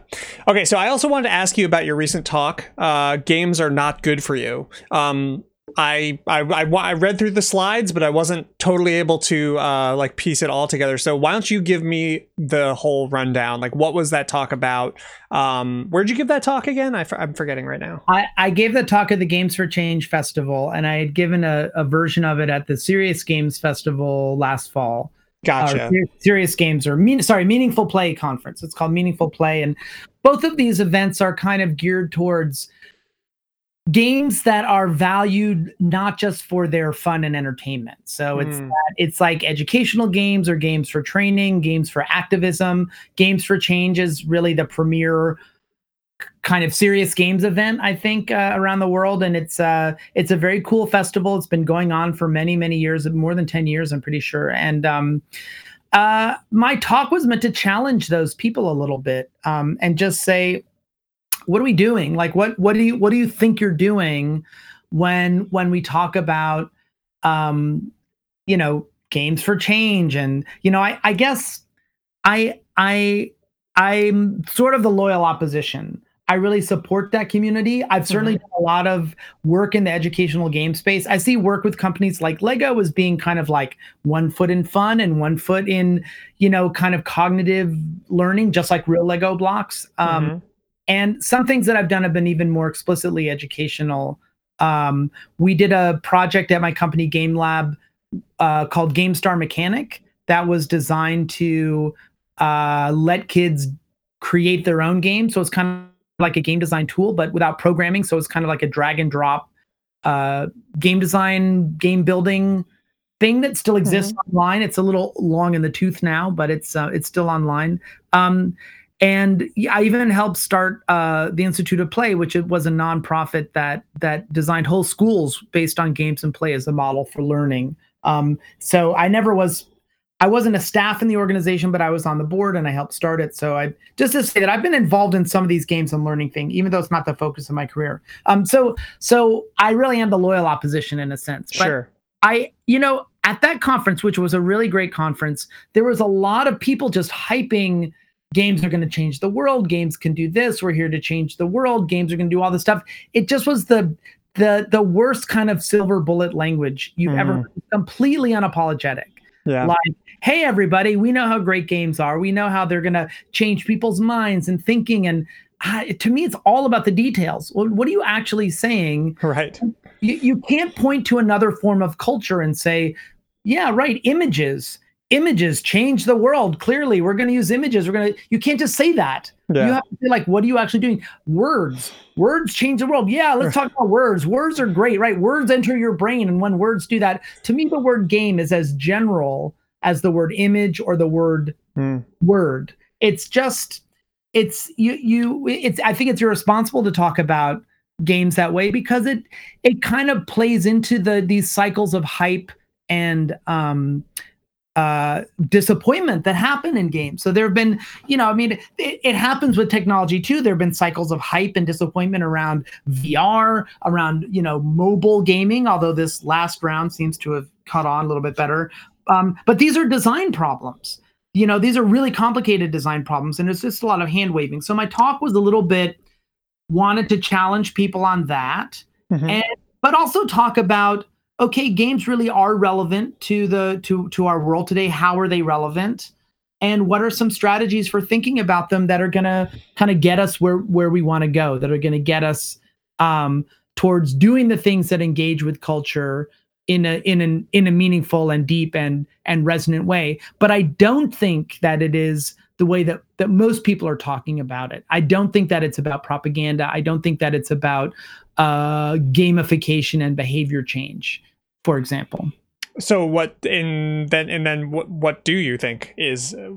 Okay, so I also wanted to ask you about your recent talk. Uh, games are not good for you. Um, I, I, I I read through the slides, but I wasn't totally able to uh, like piece it all together. So why don't you give me the whole rundown? Like, what was that talk about? Um, where'd you give that talk again? I, am forgetting right now. I, I gave the talk at the Games for Change festival, and I had given a, a version of it at the Serious Games Festival last fall. Gotcha. Serious games or mean sorry meaningful play conference. It's called meaningful play, and both of these events are kind of geared towards games that are valued not just for their fun and entertainment. So it's mm. it's like educational games or games for training, games for activism, games for change is really the premier kind of serious games event I think uh, around the world and it's uh it's a very cool festival. It's been going on for many many years, more than 10 years I'm pretty sure. And um uh my talk was meant to challenge those people a little bit um and just say what are we doing? Like what what do you what do you think you're doing when when we talk about um you know games for change and you know I I guess I I I'm sort of the loyal opposition. I really support that community. I've certainly mm-hmm. done a lot of work in the educational game space. I see work with companies like Lego as being kind of like one foot in fun and one foot in, you know, kind of cognitive learning, just like real Lego blocks. Um, mm-hmm. And some things that I've done have been even more explicitly educational. Um, we did a project at my company, Gamelab, uh, called Gamestar Mechanic, that was designed to uh, let kids create their own game. So it's kind of like a game design tool, but without programming. So it's kind of like a drag and drop uh, game design, game building thing that still exists mm-hmm. online. It's a little long in the tooth now, but it's uh, it's still online. Um, and I even helped start uh, the Institute of Play, which it was a nonprofit that that designed whole schools based on games and play as a model for learning. Um, so I never was, I wasn't a staff in the organization, but I was on the board and I helped start it. So I just to say that I've been involved in some of these games and learning thing, even though it's not the focus of my career. Um, so so I really am the loyal opposition in a sense. But sure. I, you know, at that conference, which was a really great conference, there was a lot of people just hyping games are going to change the world games can do this we're here to change the world games are going to do all this stuff it just was the the the worst kind of silver bullet language you've mm. ever completely unapologetic yeah. like hey everybody we know how great games are. We know how they're going to change people's minds and thinking and uh, to me it's all about the details. Well, what are you actually saying? Right. You, you can't point to another form of culture and say yeah right images. Images change the world clearly. We're going to use images. We're going to you can't just say that. Yeah. you have to be like what are you actually doing? Words. Words change the world. Yeah let's talk about words. Words are great right? Words enter your brain and when words do that to me the word game is as general as the word image or the word mm. word it's just it's you you it's i think it's irresponsible to talk about games that way because it it kind of plays into the these cycles of hype and um uh, disappointment that happen in games. So there have been, you know, I mean, it, it, happens with technology too. There have been cycles of hype and disappointment around VR, around, you know, mobile gaming, although this last round seems to have caught on a little bit better. Um, but these are design problems. You know, these are really complicated design problems, and it's just a lot of hand waving. So my talk was a little bit wanted to challenge people on that, mm-hmm. and but also talk about okay, games really are relevant to the to to our world today. How are they relevant? And what are some strategies for thinking about them that are going to kind of get us where where we want to go? That are going to get us um, towards doing the things that engage with culture in a in an in a meaningful and deep and and resonant way. But I don't think that it is the way that that most people are talking about it. I don't think that it's about propaganda. I don't think that it's about uh, gamification and behavior change, for example. So what in then and then what what do you think is uh,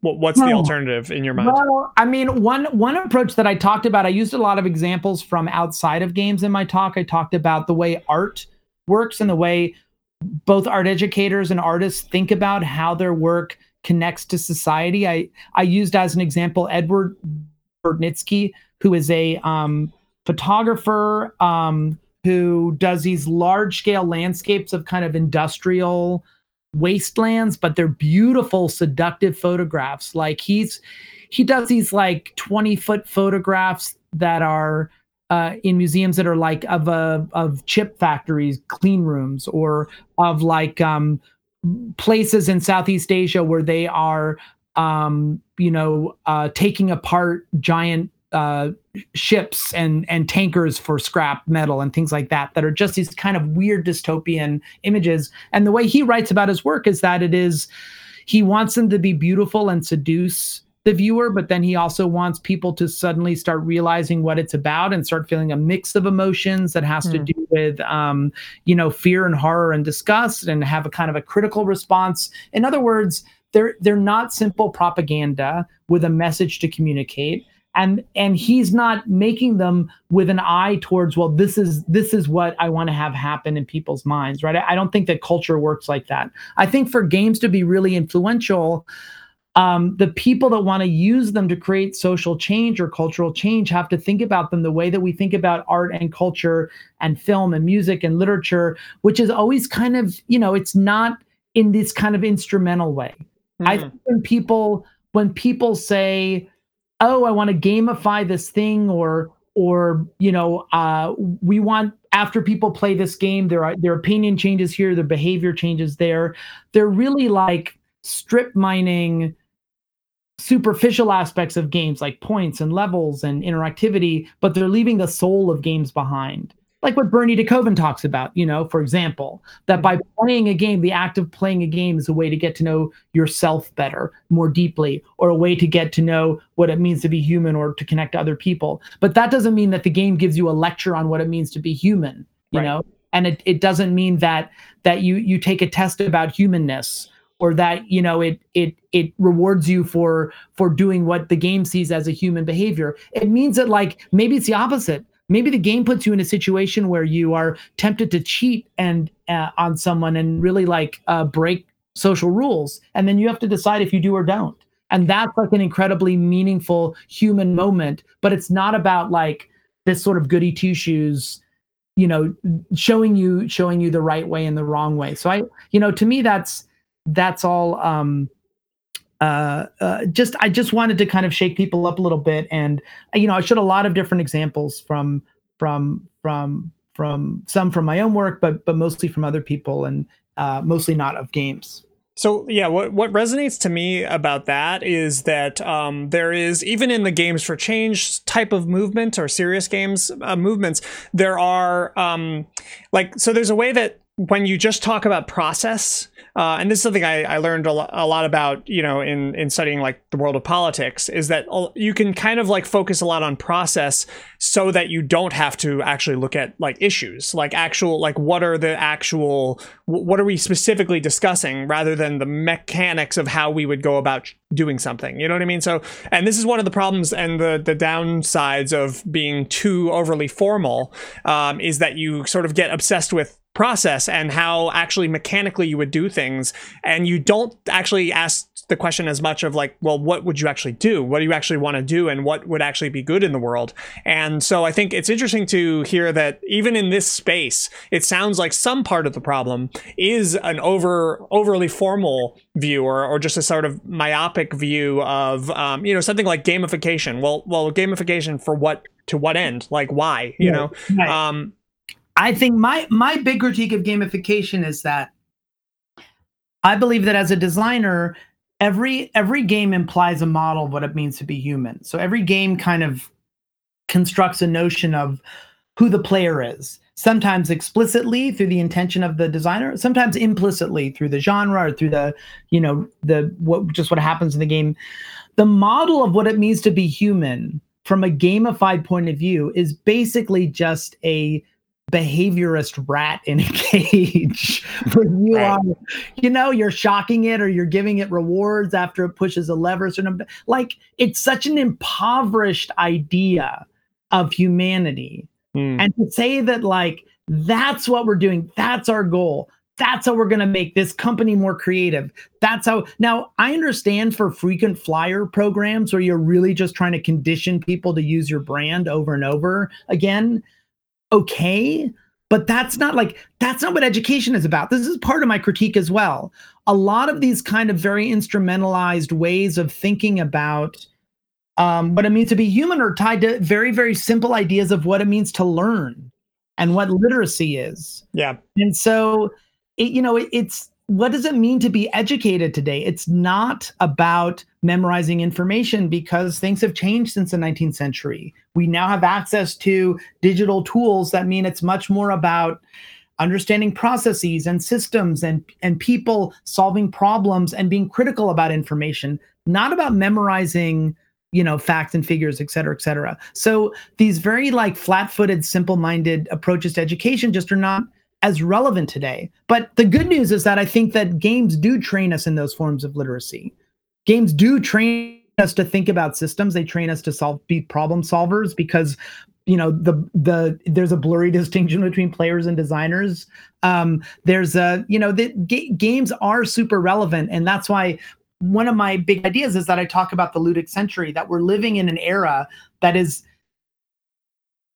what, what's well, the alternative in your mind? Well, I mean, one one approach that I talked about, I used a lot of examples from outside of games in my talk. I talked about the way art works and the way both art educators and artists think about how their work connects to society. I I used as an example Edward Burtynsky, who is a um, photographer um, who does these large scale landscapes of kind of industrial wastelands, but they're beautiful, seductive photographs. Like he's he does these like 20 foot photographs that are uh, in museums that are like of a of chip factories, clean rooms, or of like um, places in Southeast Asia where they are, um, you know, uh, taking apart giant uh, ships and and tankers for scrap metal and things like that that are just these kind of weird dystopian images. And the way he writes about his work is that it is he wants them to be beautiful and seduce the viewer, but then he also wants people to suddenly start realizing what it's about and start feeling a mix of emotions that has mm. to hmm. do with, um, you know, fear and horror and disgust, and have a kind of a critical response. In other words, they're they're not simple propaganda with a message to communicate. And and he's not making them with an eye towards well this is this is what I want to have happen in people's minds right I, I don't think that culture works like that I think for games to be really influential um, the people that want to use them to create social change or cultural change have to think about them the way that we think about art and culture and film and music and literature, which is always kind of, you know, it's not in this kind of instrumental way. Mm. I think when people when people say, "Oh, I want to gamify this thing," or or you know, uh, we want after people play this game, their their opinion changes here, their behavior changes there. They're really like strip mining superficial aspects of games like points and levels and interactivity, but they're leaving the soul of games behind. Like what Bernie DeKoven talks about, you know, for example, that by mm-hmm. playing a game, the act of playing a game is a way to get to know yourself better, more deeply, or a way to get to know what it means to be human or to connect to other people. But that doesn't mean that the game gives you a lecture on what it means to be human, you right. know? And it, it doesn't mean that that you you take a test about humanness or that you know it it it rewards you for for doing what the game sees as a human behavior. It means that like maybe it's the opposite. Maybe the game puts you in a situation where you are tempted to cheat and uh, on someone and really like uh, break social rules. And then you have to decide if you do or don't. And that's like an incredibly meaningful human moment. But it's not about like this sort of goody two shoes you know showing you showing you the right way and the wrong way. So i you know to me that's that's all um uh, uh, just I just wanted to kind of shake people up a little bit, and you know I showed a lot of different examples from from from from some from my own work, but but mostly from other people, and uh, mostly not of games. So yeah, what what resonates to me about that is that um, there is even in the games for change type of movement or serious games uh, movements, there are um, like so there's a way that when you just talk about process uh, and this is something I, I learned a, lo- a, lot about, you know, in, in studying like the world of politics, is that you can kind of like focus a lot on process so that you don't have to actually look at like issues, like actual, like what are the actual, what are we specifically discussing rather than the mechanics of how we would go about doing something. You know what I mean? So, and this is one of the problems and the the downsides of being too overly formal um, is that you sort of get obsessed with process and how actually mechanically you would do things. And you don't actually ask the question as much of like well what would you actually do? What do you actually want to do and what would actually be good in the world? And so i think it's interesting to hear that even in this space it sounds like some part of the problem is an over overly formal view or, or just a sort of myopic view of um, you know something like gamification. Well well gamification for what to what end? Like why you yeah, know? right. um I think my my big critique of gamification is that I believe that as a designer, every every game implies a model of what it means to be human. So every game kind of constructs a notion of who the player is. Sometimes explicitly through the intention of the designer, sometimes implicitly through the genre or through the, you know, the what just what happens in the game. The model of what it means to be human from a gamified point of view is basically just a behaviorist rat in a cage where you right. are you know you're shocking it or you're giving it rewards after it pushes a lever or like it's such an impoverished idea of humanity mm. and to say that like that's what we're doing that's our goal that's how we're going to make this company more creative that's how now i understand for frequent flyer programs where you're really just trying to condition people to use your brand over and over again okay but that's not like that's not what education is about this is part of my critique as well a lot of these kind of very instrumentalized ways of thinking about um, what it means to be human are tied to very, very simple ideas of what it means to learn and what literacy is. Yeah. And so, it, you know, it, it's what does it mean to be educated today? It's not about memorizing information because things have changed since the 19th century. We now have access to digital tools that mean it's much more about understanding processes and systems and and people solving problems and being critical about information, not about memorizing you know facts and figures et cetera et cetera so these very like flat-footed simple-minded approaches to education just are not as relevant today. But the good news is that i think that games do train us in those forms of literacy. Games do train us to think about systems. They train us to solve be problem solvers because you know the the there's a blurry distinction between players and designers. Um there's a you know the g- games are super relevant. And that's why one of my big ideas is that I talk about the ludic century, that we're living in an era that is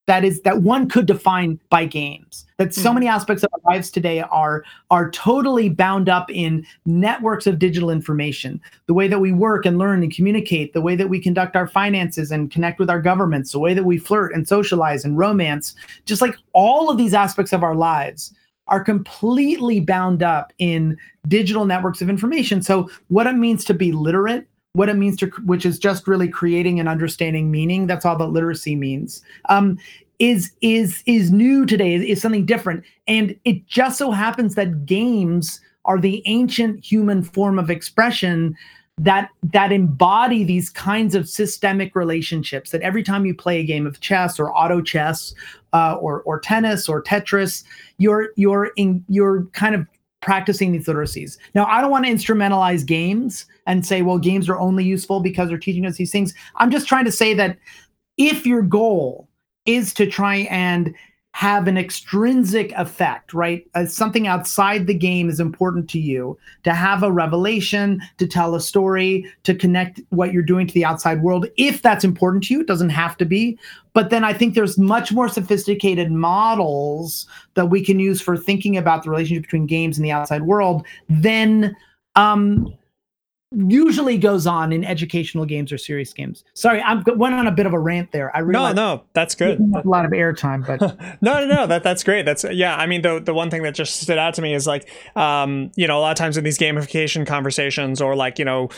that is that one could define by games that so mm-hmm. many aspects of our lives today are are totally bound up in networks of digital information the way that we work and learn and communicate the way that we conduct our finances and connect with our governments the way that we flirt and socialize and romance just like all of these aspects of our lives are completely bound up in digital networks of information. So, what it means to be literate, what it means to, which is just really creating and understanding meaning. That's all that literacy means. Um, is is is new today. Is something different, and it just so happens that games are the ancient human form of expression that that embody these kinds of systemic relationships that every time you play a game of chess or auto chess uh, or or tennis or tetris you're you're in you're kind of practicing these literacies. Now i don't want to instrumentalize games and say well games are only useful because they're teaching us these things. I'm just trying to say that if your goal is to try and have an extrinsic effect, right? Uh, something outside the game is important to you to have a revelation, to tell a story, to connect what you're doing to the outside world. If that's important to you, it doesn't have to be. But then I think there's much more sophisticated models that we can use for thinking about the relationship between games and the outside world than um, usually goes on in educational games or serious games. Sorry, I went on a bit of a rant there. I really no, no, that's good. A lot of airtime, but no, no, no, that that's great. That's yeah. I mean, the the one thing that just stood out to me is like, um, you know, a lot of times in these gamification conversations or like, you know,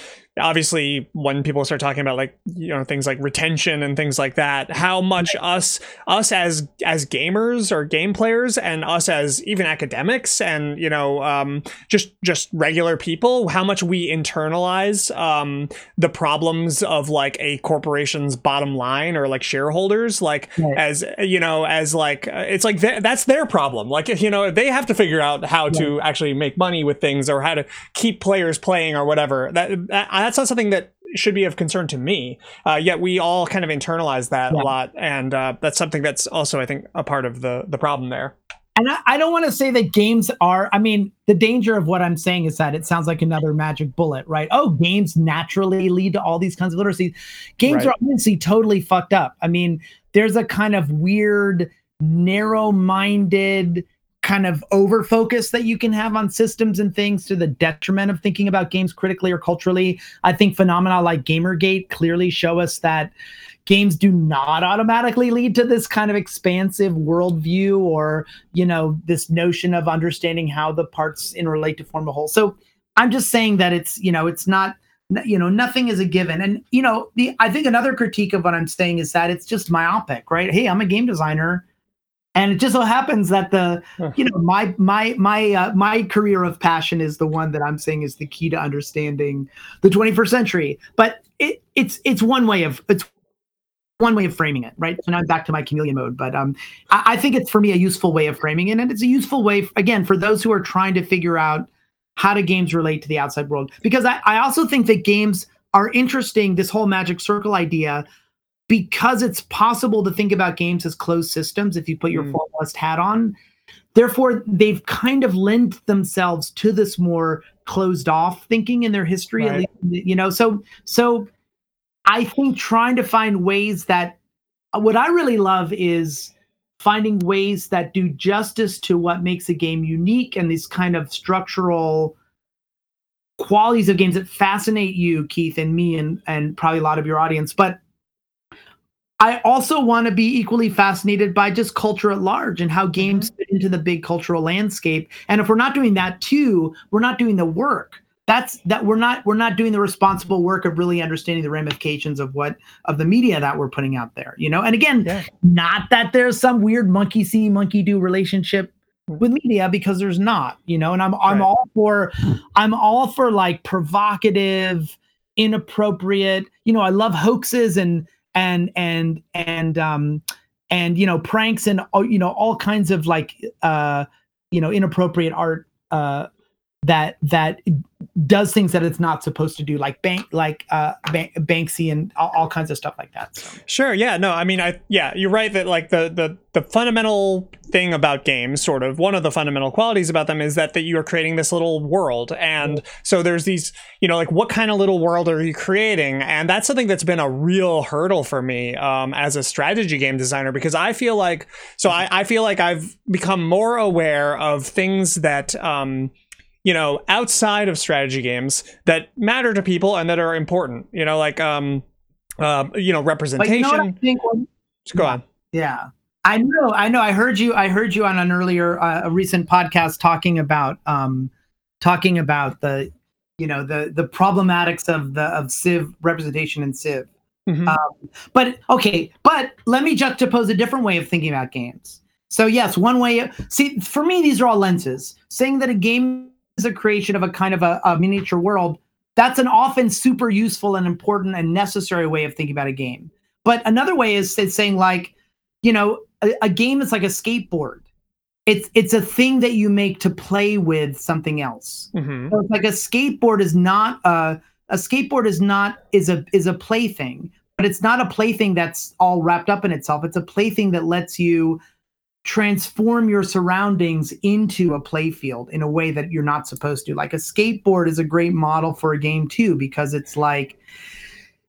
obviously when people start talking about like you know things like retention and things like that how much us us as as gamers or game players and us as even academics and you know um, just just regular people how much we internalize um, the problems of like a corporation's bottom line or like shareholders like right. as you know as like uh, it's like th- that's their problem like you know they have to figure out how right. to actually make money with things or how to keep players playing or whatever that, that that's not something that should be of concern to me. Uh, yet we all kind of internalize that yeah. a lot, and uh, that's something that's also, I think, a part of the the problem there. And I, I don't want to say that games are. I mean, the danger of what I'm saying is that it sounds like another magic bullet, right? Oh, games naturally lead to all these kinds of literacy. Games right. are obviously totally fucked up. I mean, there's a kind of weird, narrow-minded kind of over focus that you can have on systems and things to the detriment of thinking about games critically or culturally. I think phenomena like Gamergate clearly show us that games do not automatically lead to this kind of expansive worldview or, you know, this notion of understanding how the parts interrelate to form a whole. So I'm just saying that it's, you know, it's not you know nothing is a given and you know the i think another critique of what i'm saying is that it's just myopic right hey i'm a game designer and it just so happens that the you know my my my uh, my career of passion is the one that i'm saying is the key to understanding the 21st century. But it, it's it's one way of it's one way of framing it right? So now i'm back to my chameleon mode but um I, I think it's for me a useful way of framing it. And it's a useful way again for those who are trying to figure out how do games relate to the outside world. Because I, I also think that games are interesting this whole magic circle idea because it's possible to think about games as closed systems if you put your mm. formalist hat on. Therefore, they've kind of lent themselves to this more closed off thinking in their history. Right. Least, you know, so so I think trying to find ways that what I really love is finding ways that do justice to what makes a game unique and these kind of structural qualities of games that fascinate you, Keith, and me, and and probably a lot of your audience. But I also want to be equally fascinated by just culture at large and how games mm-hmm. fit into the big cultural landscape. And if we're not doing that too, we're not doing the work. That's that we're not we're not doing the responsible work of really understanding the ramifications of what of the media that we're putting out there. You know, and again, yeah. not that there's some weird monkey see monkey do relationship with media because there's not. You know, and I'm I'm right. all for I'm all for like provocative, inappropriate. You know, I love hoaxes and and and and um and you know pranks and uh, you know all kinds of like uh you know inappropriate art uh that that does things that it's not supposed to do like bank like uh bank, banksy and all, all, kinds of stuff like that so. sure yeah no i mean i yeah you're right that like the the the fundamental thing about games sort of one of the fundamental qualities about them is that that you are creating this little world and so there's these you know like what kind of little world are you creating and that's something that's been a real hurdle for me um, as a strategy game designer because i feel like so i, I feel like i've become more aware of things that um, you know, outside of strategy games that matter to people and that are important. You know, like um, uh, you know, representation. You know go on. Yeah, I know. I know. I heard you. I heard you on an earlier, uh, a recent podcast talking about um, talking about the, you know, the the problematics of the of Civ representation in Civ. Mm-hmm. Um, but okay, but let me juxtapose a different way of thinking about games. So yes, one way. See, for me, these are all lenses. Saying that a game a creation of a kind of a, a miniature world, that's an often super useful and important and necessary way of thinking about a game. But another way is, is saying like, you know, a, a game is like a skateboard. It's it's a thing that you make to play with something else. Mm-hmm. So it's like a skateboard is not a a skateboard is not is a is a plaything, but it's not a plaything that's all wrapped up in itself. It's a plaything that lets you transform your surroundings into a playfield in a way that you're not supposed to. Like a skateboard is a great model for a game too because it's like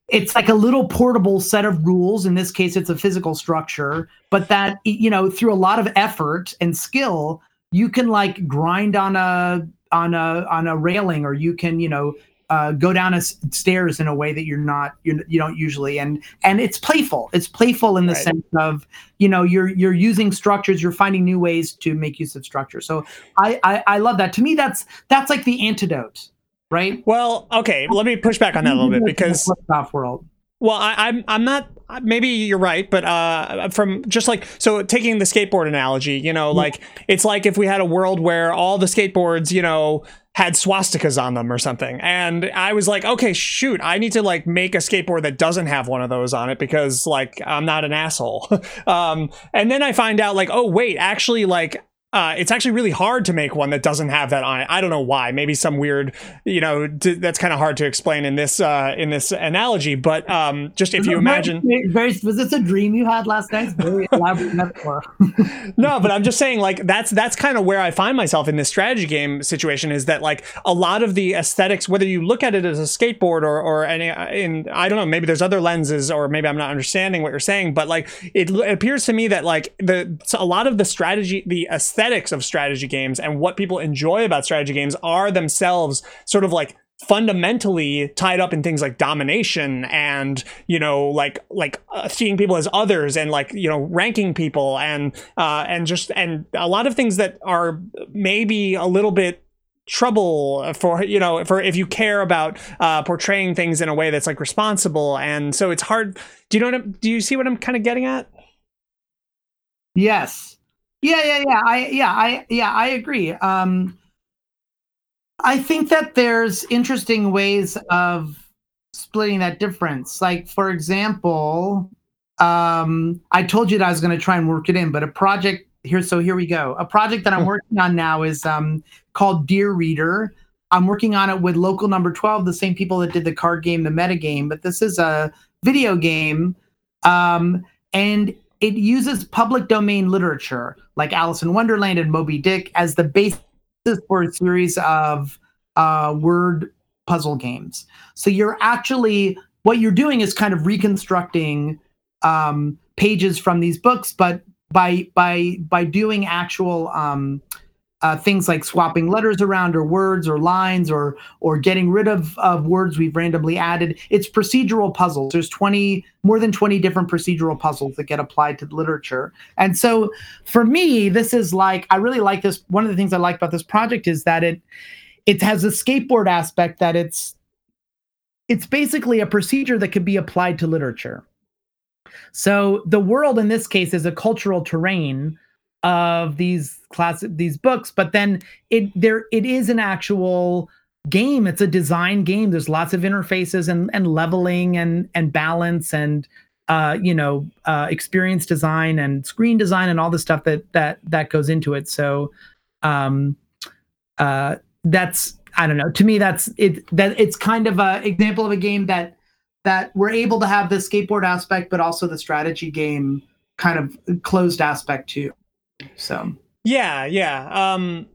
it's like a little portable set of rules in this case it's a physical structure but that you know through a lot of effort and skill you can like grind on a on a on a railing or you can you know uh, go down a stairs in a way that you're not you're, you don't usually. And and it's playful. It's playful in the right. sense of you know you're you're using structures you're finding new ways to make use of structure. So I, I i love that. To me that's that's like the antidote right? Well okay let me push back on that a little bit because world. Well, I, I'm I'm not. Maybe you're right, but uh, from just like so, taking the skateboard analogy, you know, like it's like if we had a world where all the skateboards, you know, had swastikas on them or something. And I was like, okay, shoot, I need to like make a skateboard that doesn't have one of those on it because like I'm not an asshole. um, and then I find out like, oh wait, actually like uh, it's actually really hard to make one that doesn't have that on it. I don't know why. Maybe some weird, you know, d- that's kind of hard to explain in this uh, in this analogy. But um, just if you imagine, very, was this a dream you had last night? Very elaborate metaphor. no, but I'm just saying, like that's that's kind of where I find myself in this strategy game situation. Is that like a lot of the aesthetics, whether you look at it as a skateboard or or any, in I don't know, maybe there's other lenses, or maybe I'm not understanding what you're saying. But like it, it appears to me that like the a lot of the strategy, the aesthetic aesthetics of strategy games and what people enjoy about strategy games are themselves sort of like fundamentally tied up in things like domination and you know like like uh, seeing people as others and like you know ranking people and uh and just and a lot of things that are maybe a little bit trouble for you know for if you care about uh portraying things in a way that's like responsible. And so it's hard. Do you know what I'm, do you see what i'm kind of getting at? Yes yeah, yeah, yeah. I yeah, I yeah, I agree. Um I think that there's interesting ways of splitting that difference. Like for example, um I told you that I was going to try and work it in, but a project here so here we go. A project that I'm working on now is um called Dear Reader. I'm working on it with local number 12, the same people that did the card game, the meta game, but this is a video game. Um and it uses public domain literature like Alice in Wonderland and Moby Dick as the basis for a series of uh, word puzzle games. So you're actually what you're doing is kind of reconstructing um, pages from these books, but by by by doing actual um, uh, things like swapping letters around or words or lines or or getting rid of, of words we've randomly added. It's procedural puzzles. There's 20 more than 20 different procedural puzzles that get applied to literature. And so for me, this is like I really like this. One of the things I like about this project is that it it has a skateboard aspect that it's it's basically a procedure that could be applied to literature. So the world in this case is a cultural terrain of these class these books, but then it there it is an actual game. It's a design game. There's lots of interfaces and and leveling and and balance and uh, you know uh, experience design and screen design and all the stuff that that that goes into it. So um, uh, that's I don't know. To me, that's it. That it's kind of a example of a game that that we're able to have the skateboard aspect, but also the strategy game kind of closed aspect too. So yeah, yeah. Um,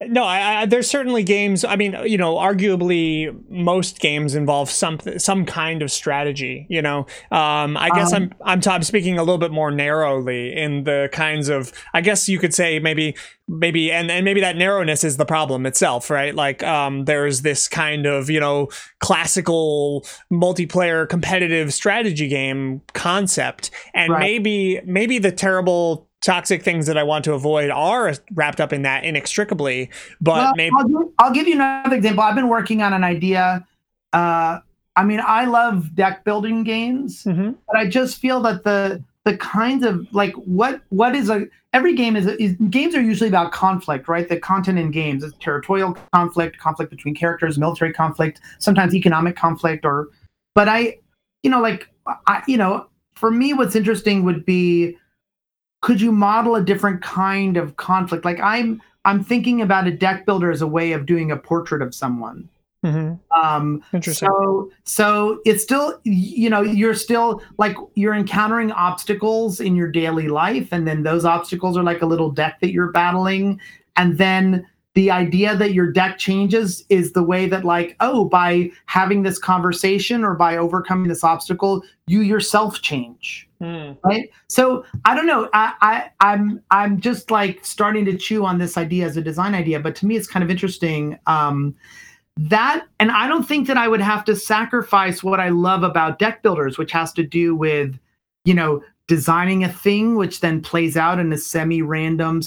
no, I, I, there's certainly games. I mean, you know, arguably most games involve some some kind of strategy. You know, um, I guess um, I'm I'm, t- I'm speaking a little bit more narrowly in the kinds of. I guess you could say maybe maybe and, and maybe that narrowness is the problem itself, right? Like, um, there's this kind of you know classical multiplayer competitive strategy game concept, and right. maybe maybe the terrible toxic things that I want to avoid are wrapped up in that inextricably. But well, maybe I'll give, I'll give, you another example. I've been working on an idea. Uh, I mean, I love deck building games, mm-hmm. but I just feel that the the kinds of like what what is a every game is, is games are usually about conflict, right? The content in games is territorial conflict, conflict between characters, military conflict, sometimes economic conflict, or but I, you know, like I, you know, for me, what's interesting would be could you model a different kind of conflict? Like i'm i'm thinking about a deck builder as a way of doing a portrait of someone. Mm-hmm. um interesting. so so it's still you know you're still like you're encountering obstacles in your daily life and then those obstacles are like a little deck that you're battling. And then the idea that your deck changes is the way that like oh by having this conversation or by overcoming this obstacle you yourself change mm. right so i don't know I, I i'm i'm just like starting to chew on this idea as a design idea but to me it's kind of interesting um that and i don't think that i would have to sacrifice what i love about deck builders which has to do with you know designing a thing which then plays out in a semi-random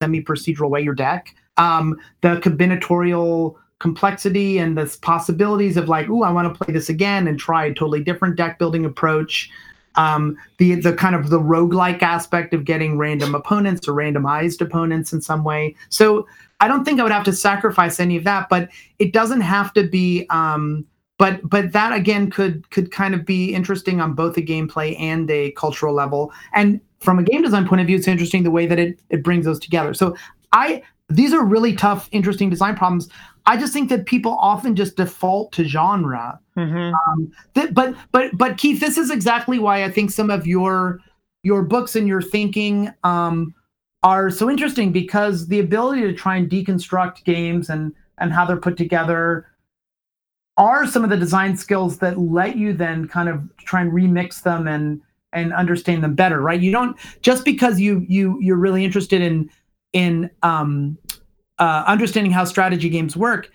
semi-procedural way your deck um, the combinatorial complexity and the possibilities of like, oh, I want to play this again and try a totally different deck building approach. Um, the the kind of the roguelike aspect of getting random opponents or randomized opponents in some way. So I don't think I would have to sacrifice any of that, but it doesn't have to be. Um, but but that again could could kind of be interesting on both a gameplay and a cultural level. And from a game design point of view, it's interesting the way that it it brings those together. So I these are really tough, interesting design problems. I just think that people often just default to genre. Mm-hmm. Um, th- but but but Keith, this is exactly why I think some of your your books and your thinking um, are so interesting because the ability to try and deconstruct games and and how they're put together are some of the design skills that let you then kind of try and remix them and and understand them better right you don't just because you you you're really interested in in um, uh, understanding how strategy games work,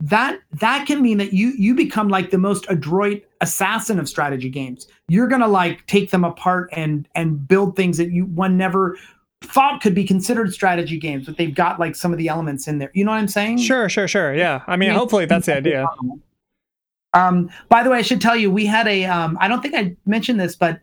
that that can mean that you you become like the most adroit assassin of strategy games. You're gonna like take them apart and and build things that you one never thought could be considered strategy games, but they've got like some of the elements in there. You know what I'm saying? Sure, sure, sure. Yeah. I mean, hopefully that's the idea. Um, by the way, I should tell you, we had a. Um, I don't think I mentioned this, but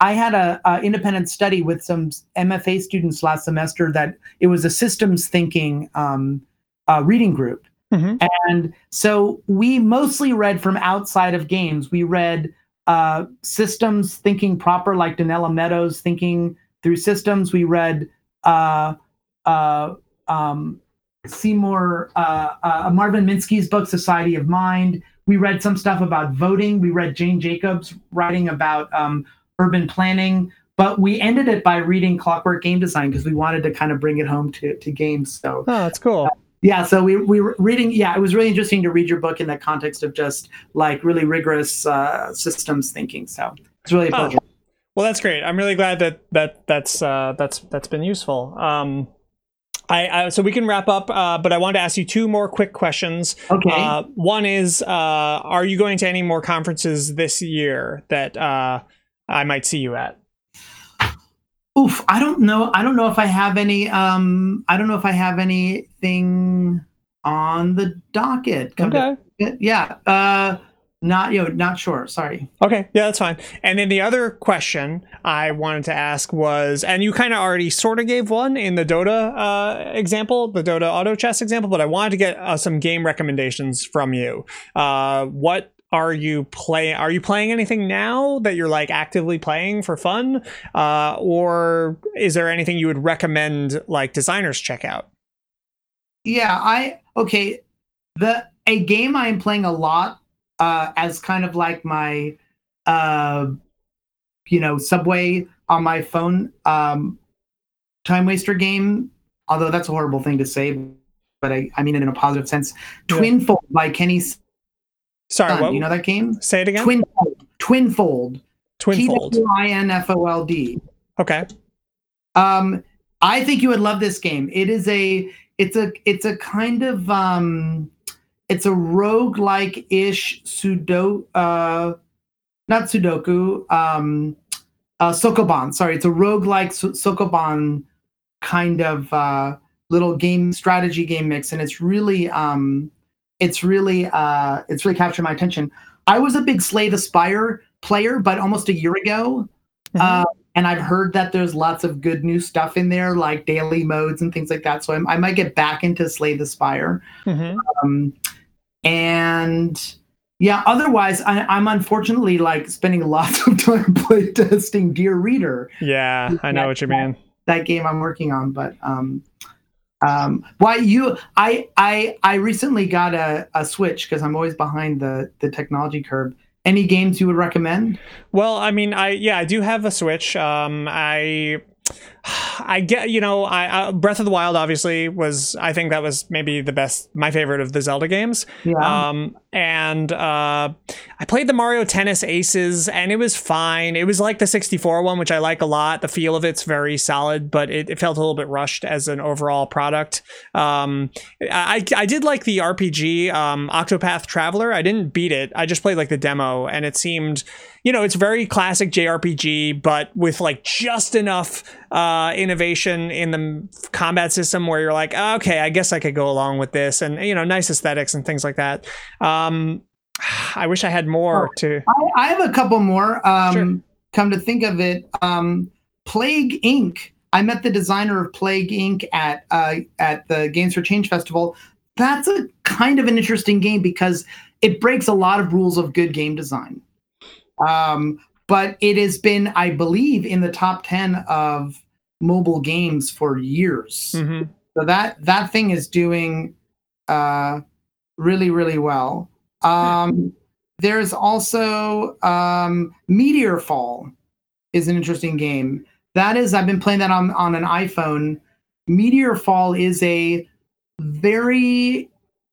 I had a, a, independent study with some MFA students last semester that it was a systems thinking um, uh, reading group, mm-hmm. and so we mostly read from outside of games. We read uh, systems thinking proper, like Donella Meadows thinking through systems. We read uh, uh um, Seymour uh, uh, Marvin Minsky's book Society of Mind. We read some stuff about voting. We read Jane Jacobs writing about um, urban planning. But we ended it by reading Clockwork Game Design because we wanted to kind of bring it home to, to games. So oh, that's cool. Uh, yeah, so we we were reading. Yeah, it was really interesting to read your book in the context of just like really rigorous uh, systems thinking. So it's really a oh. Well, that's great. I'm really glad that that that's uh, that's that's been useful. Um, I, I, so we can wrap up, uh, but I wanted to ask you two more quick questions. Okay. Uh, one is, uh, are you going to any more conferences this year that uh, I might see you at? Oof, I don't know. I don't know if I have any. Um, I don't know if I have anything on the docket. Come Okay. to- yeah. Uh, not you know, not sure. Sorry. Okay, yeah, that's fine. And then the other question I wanted to ask was, and you kind of already sort of gave one in the Dota uh, example, the Dota auto chess example, but I wanted to get uh, some game recommendations from you. Uh, what are you playing? Are you playing anything now that you're like actively playing for fun, uh, or is there anything you would recommend like designers check out? Yeah, I okay. The a game I am playing a lot uh as kind of like my uh you know, subway on my phone um time waster game, although that's a horrible thing to say, but I, I mean it in a positive sense. Yeah. Twinfold by Kenny Sorry, what? You know that game? Say it again. Twinfold. Twinfold. Twinfold. T W I N F O L D. Okay. Um, I think you would love this game. It is a it's a it's a kind of um it's a rogue-like ish sudo uh not sudoku um uh sokoban sorry it's a rogue-like so- sokoban kind of uh little game strategy game mix and it's really um it's really uh it's really captured my attention i was a big slay the spire player but almost a year ago Mhm. uh, and I've heard that there's lots of good new stuff in there, like daily modes and things like that. So I'm, I might get back into Slay the Spire. Mhm. Um, and yeah, otherwise, I, I'm unfortunately like spending lots of time playtesting Dear Reader, Yeah, I know what you mean. that game I'm working on. But um, um, why you? I I I recently got a, a Switch because I'm always behind the the technology curve. Any games you would recommend? Well, I mean, I yeah, I do have a Switch. Um, I I get you know, I, I Breath of the Wild obviously was I think that was maybe the best, my favorite of the Zelda games. Yeah. Um, and uh, I played the Mario Tennis Aces, and it was fine. It was like the 64 one, which I like a lot. The feel of it's very solid, but it, it felt a little bit rushed as an overall product. Um, I I did like the RPG um, Octopath Traveler. I didn't beat it. I just played like the demo, and it seemed, you know, it's very classic JRPG, but with like just enough uh, innovation in the combat system where you're like, "Ah, okay, I guess I could go along with this, and you know, nice aesthetics and things like that. Um, I wish I had more to. I, I have a couple more. Um, Sure. Come to think of it, um, Plague Inc. I met the designer of Plague Inc. at uh, at the Games for Change festival. That's a kind of an interesting game because it breaks a lot of rules of good game design. Um, but it has been, I believe, in the top ten of mobile games for years. Mhm. So that that thing is doing uh, really really well. Um, there's also um, Meteor Fall is an interesting game. That is I've been playing that on on an iPhone. Meteor Fall is a very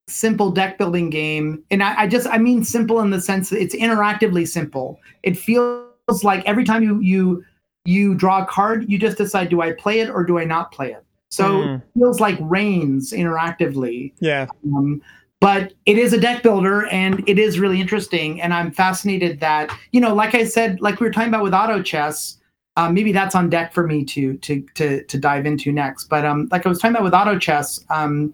simple deck building game, and I, I just I mean simple in the sense that it's interactively simple. It feels like every time you you you draw a card, you just decide do I play it or do I not play it. So Mm. it feels like rains interactively. Yeah. Um, but it is a deck builder and it is really interesting. And I'm fascinated that, you know, like I said, like we were talking about with auto chess, um, maybe that's on deck for me to to to to dive into next. But um, like I was talking about with auto chess, um,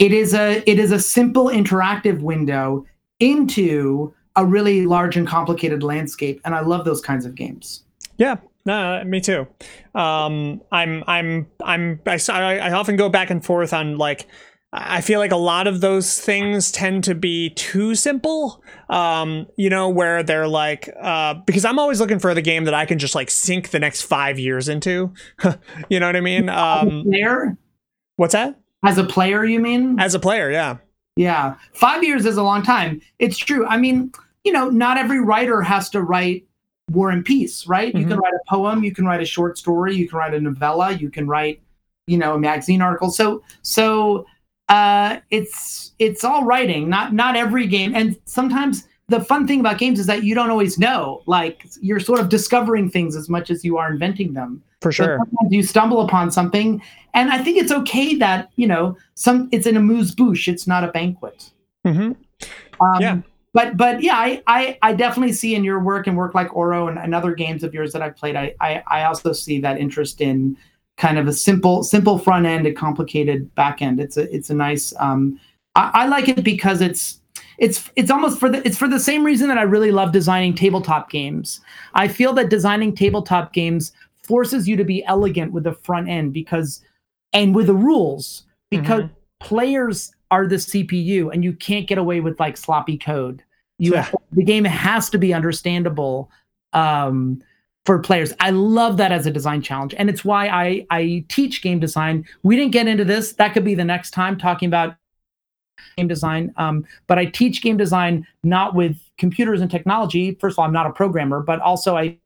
it is a it is a simple interactive window into a really large and complicated landscape. And I love those kinds of games. Yeah, no, me too. Um, I'm, I'm, I'm, I, I- often go back and forth on like, I feel like a lot of those things tend to be too simple. Um, you know, where they're like, uh, because I'm always looking for the game that I can just like sink the next five years into. you know what I mean? Um, Player what's that? As a player, you mean? As a player, yeah. Yeah, five years is a long time. It's true. I mean, you know, not every writer has to write War and Peace, right? You can write a poem, you can write a short story, you can write a novella, you can write, you know, a magazine article. So, so uh, it's it's all writing. Not not every game, and sometimes the fun thing about games is that you don't always know. Like you're sort of discovering things as much as you are inventing them. For sure. Sometimes you stumble upon something, and I think it's okay that you know some. It's an amuse bouche. It's not a banquet. Mm-hmm. Um, Yeah. But but yeah, I, I I definitely see in your work and work like Auro and, and other games of yours that I've played. I, I I also see that interest in kind of a simple simple front end and complicated back end. It's a it's a nice. Um, I, I like it because it's it's it's almost for the it's for the same reason that I really love designing tabletop games. I feel that designing tabletop games forces you to be elegant with the front end because and with the rules because Mhm. players are the CPU and you can't get away with like sloppy code. You Yeah. the game has to be understandable um, for players. I love that as a design challenge, and it's why I I teach game design. We didn't get into this. That could be the next time talking about game design. Um, but I teach game design not with computers and technology. First of all, I'm not a programmer, but also I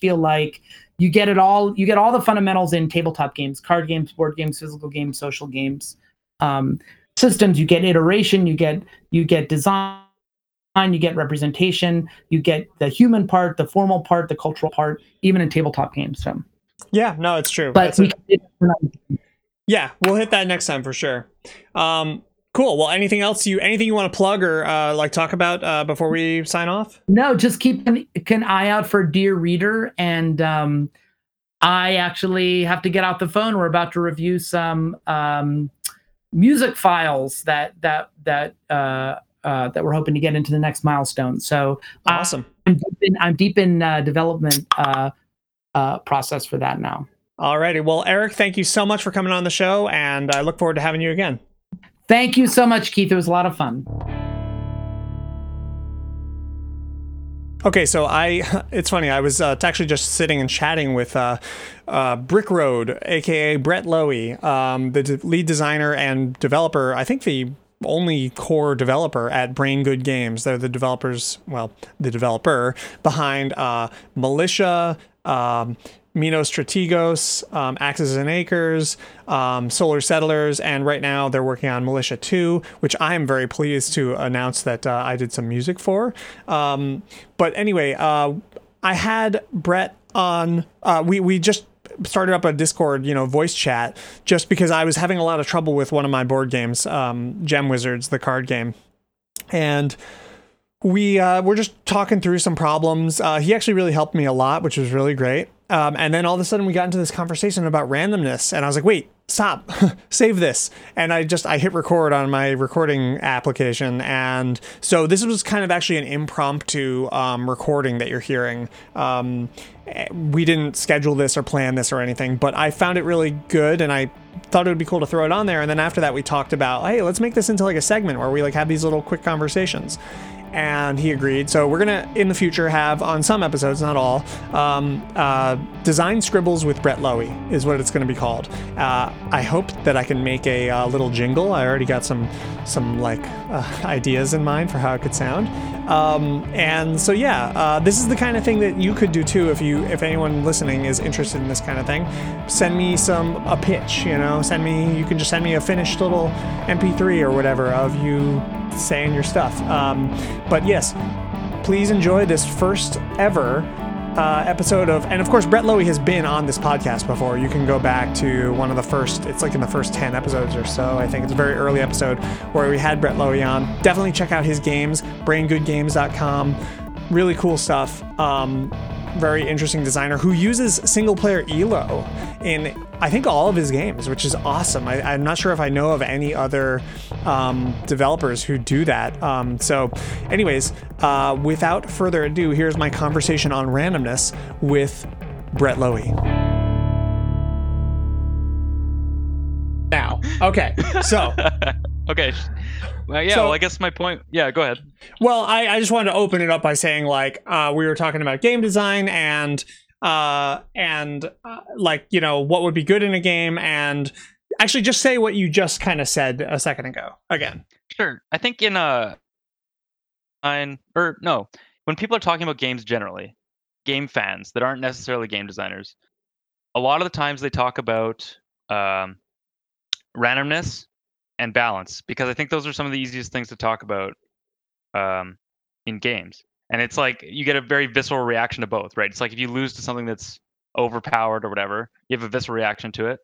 feel like you get it all. You get all the fundamentals in tabletop games, card games, board games, physical games, social games, um, systems. You get iteration. You get you get design. You get representation. You get the human part, the formal part, the cultural part, even in tabletop games. So, Yeah, no, it's true. but That's a- can do that for another Yeah, we'll hit that next time for sure. Um, cool. Well, anything else you anything you want to plug or uh, like talk about uh, before we sign off? No, just keep an, an eye out for Dear Reader. And um, I actually have to get out the phone. We're about to review some um, music files that that that uh, uh, that we're hoping to get into the next milestone. So uh, Awesome. I'm deep in, I'm deep in uh, development uh, uh, process for that now. Alrighty. Well, Eric, thank you so much for coming on the show, and I look forward to having you again. Thank you so much, Keith. It was a lot of fun. Okay, so I, it's funny. I was uh, actually just sitting and chatting with uh, uh, Brick Road, aka Brett Lowey, um, the d- lead designer and developer. I think the only core developer at Brain Good Games. They're the developers, well, the developer behind uh, Militia. Um, Minos Strategos, um, Axes and Acres, um, Solar Settlers, and right now they're working on Militia 2, which I am very pleased to announce that uh, I did some music for. Um, but anyway, uh, I had Brett on. Uh, we we just started up a Discord, you know, voice chat, just because I was having a lot of trouble with one of my board games, um, Gem Wizards, the card game, and we uh, were just talking through some problems. Uh, he actually really helped me a lot, which was really great. Um, and then all of a sudden, we got into this conversation about randomness, and I was like, "Wait, stop, save this!" And I just I hit record on my recording application, and so this was kind of actually an impromptu um, recording that you're hearing. Um, we didn't schedule this or plan this or anything, but I found it really good, and I thought it would be cool to throw it on there. And then after that, we talked about, hey, let's make this into like a segment where we like have these little quick conversations and he agreed. So we're gonna in the future have on some episodes, not all, um, uh, design scribbles with Brett Lowey is what it's gonna be called. Uh, I hope that I can make a uh, little jingle. I already got some some like uh, ideas in mind for how it could sound. Um, and so yeah, uh, this is the kind of thing that you could do too if you if anyone listening is interested in this kind of thing. Send me some a pitch. You know, send me. You can just send me a finished little MP3 or whatever of you saying your stuff. Um, but yes, please enjoy this first ever uh, episode of, and of course, Brett Lowey has been on this podcast before. You can go back to one of the first, it's like in the first 10 episodes or so. I think it's a very early episode where we had Brett Lowey on. Definitely check out his games, braingoodgames.com. Really cool stuff. Um, very interesting designer who uses single player ELO in I think all of his games, which is awesome. I, I'm not sure if I know of any other um, developers who do that. Um, so, anyways, uh, without further ado, here's my conversation on randomness with Brett Lowey. Now, okay, so okay. Well, yeah. So- well, I guess my point. Yeah, go ahead. Well, I, I just wanted to open it up by saying like uh, we were talking about game design and uh, and uh, like you know what would be good in a game and actually just say what you just kind of said a second ago again. Sure. I think in a, in or no, when people are talking about games generally, game fans that aren't necessarily game designers, a lot of the times they talk about um, randomness and balance because I think those are some of the easiest things to talk about. Um, in games. And it's like you get a very visceral reaction to both, right? It's like if you lose to something that's overpowered or whatever, you have a visceral reaction to it,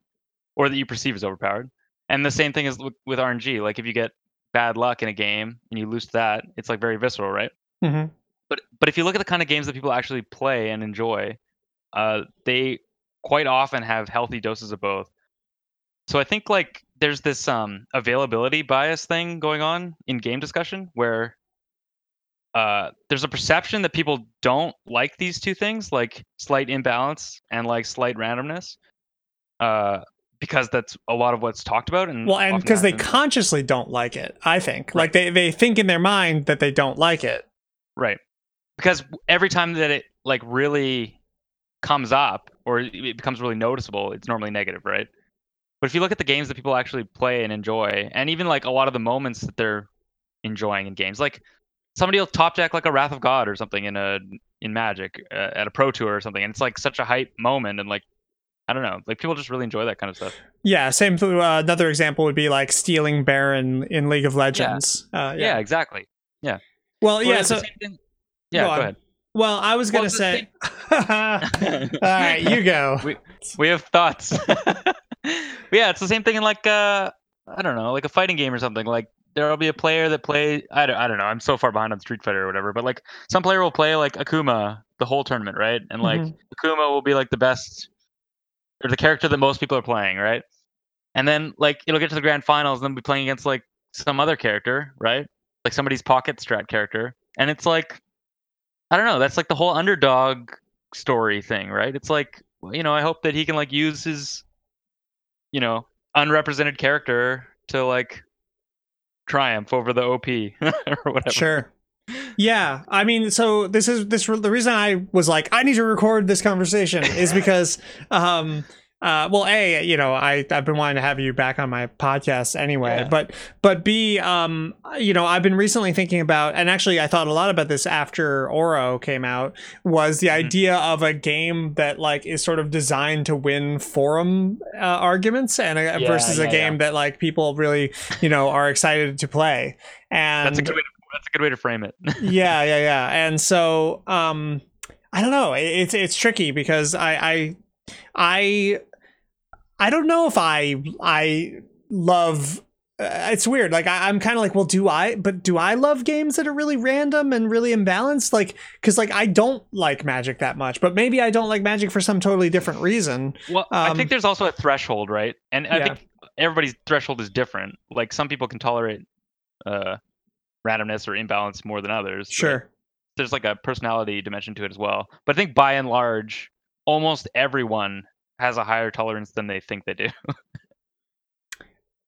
or that you perceive as overpowered. And the same thing is with, with RNG. Like if you get bad luck in a game and you lose to that, it's like very visceral, right? Mhm. But but if you look at the kind of games that people actually play and enjoy, uh, they quite often have healthy doses of both. So I think like there's this um availability bias thing going on in game discussion where uh there's a perception that people don't like these two things like slight imbalance and like slight randomness uh because that's a lot of what's talked about and Well, and because they consciously don't like it, I think. Right. Like they, they think in their mind that they don't like it. Right. Because every time that it like really comes up or it it becomes really noticeable, it's normally negative, right? But if you look at the games that people actually play and enjoy, and even like a lot of the moments that they're enjoying in games, like somebody will top deck like a Wrath of God or something in a in Magic uh, at a Pro Tour or something, and it's like such a hype moment, and like I don't know, like people just really enjoy that kind of stuff. Yeah, same. Uh, another example would be like stealing Baron in League of Legends. Uh, Yeah, exactly. Well, Well, yeah. So, yeah, Go go, ahead. well, I was gonna Well, say. All right, you go. we we have thoughts. but yeah, it's the same thing in like uh I don't know, like a fighting game or something. Like there'll be a player that play I don't I don't know. I'm so far behind on Street Fighter or whatever, but like some player will play like Akuma the whole tournament, right? And like Mhm. Akuma will be like the best or the character that most people are playing, right? And then like it'll get to the grand finals and then be playing against like some other character, right? Like somebody's pocket strat character. And it's like I don't know, that's like the whole underdog story thing, right? It's like you know, I hope that he can like use his you know, unrepresented character to like triumph over the OP or whatever. Sure. Yeah, I mean, so this is this the reason I was like, I need to record this conversation is because, um, uh, well, a you know, I I've been wanting to have you back on my podcast anyway, Yeah. but but b um, you know, I've been recently thinking about, and actually, I thought a lot about this after Auro came out, was the Mhm. idea of a game that like is sort of designed to win forum uh, arguments, and uh, Yeah, versus a yeah, game that like people really you know are excited to play. And That's a good way to, that's a good way to frame it. yeah yeah yeah and so um i don't know It- it's it's tricky because i i i i don't know if i i love uh, it's weird like I, i'm kind of like well do i but do i love games that are really random and really imbalanced like because like i don't like magic that much but maybe i don't like magic for some totally different reason Well, I Um, think there's also a threshold, right? And I Yeah. think everybody's threshold is different. Like some people can tolerate uh, randomness or imbalance more than others. sure There's like a personality dimension to it as well. But I think by and large, almost everyone has a higher tolerance than they think they do.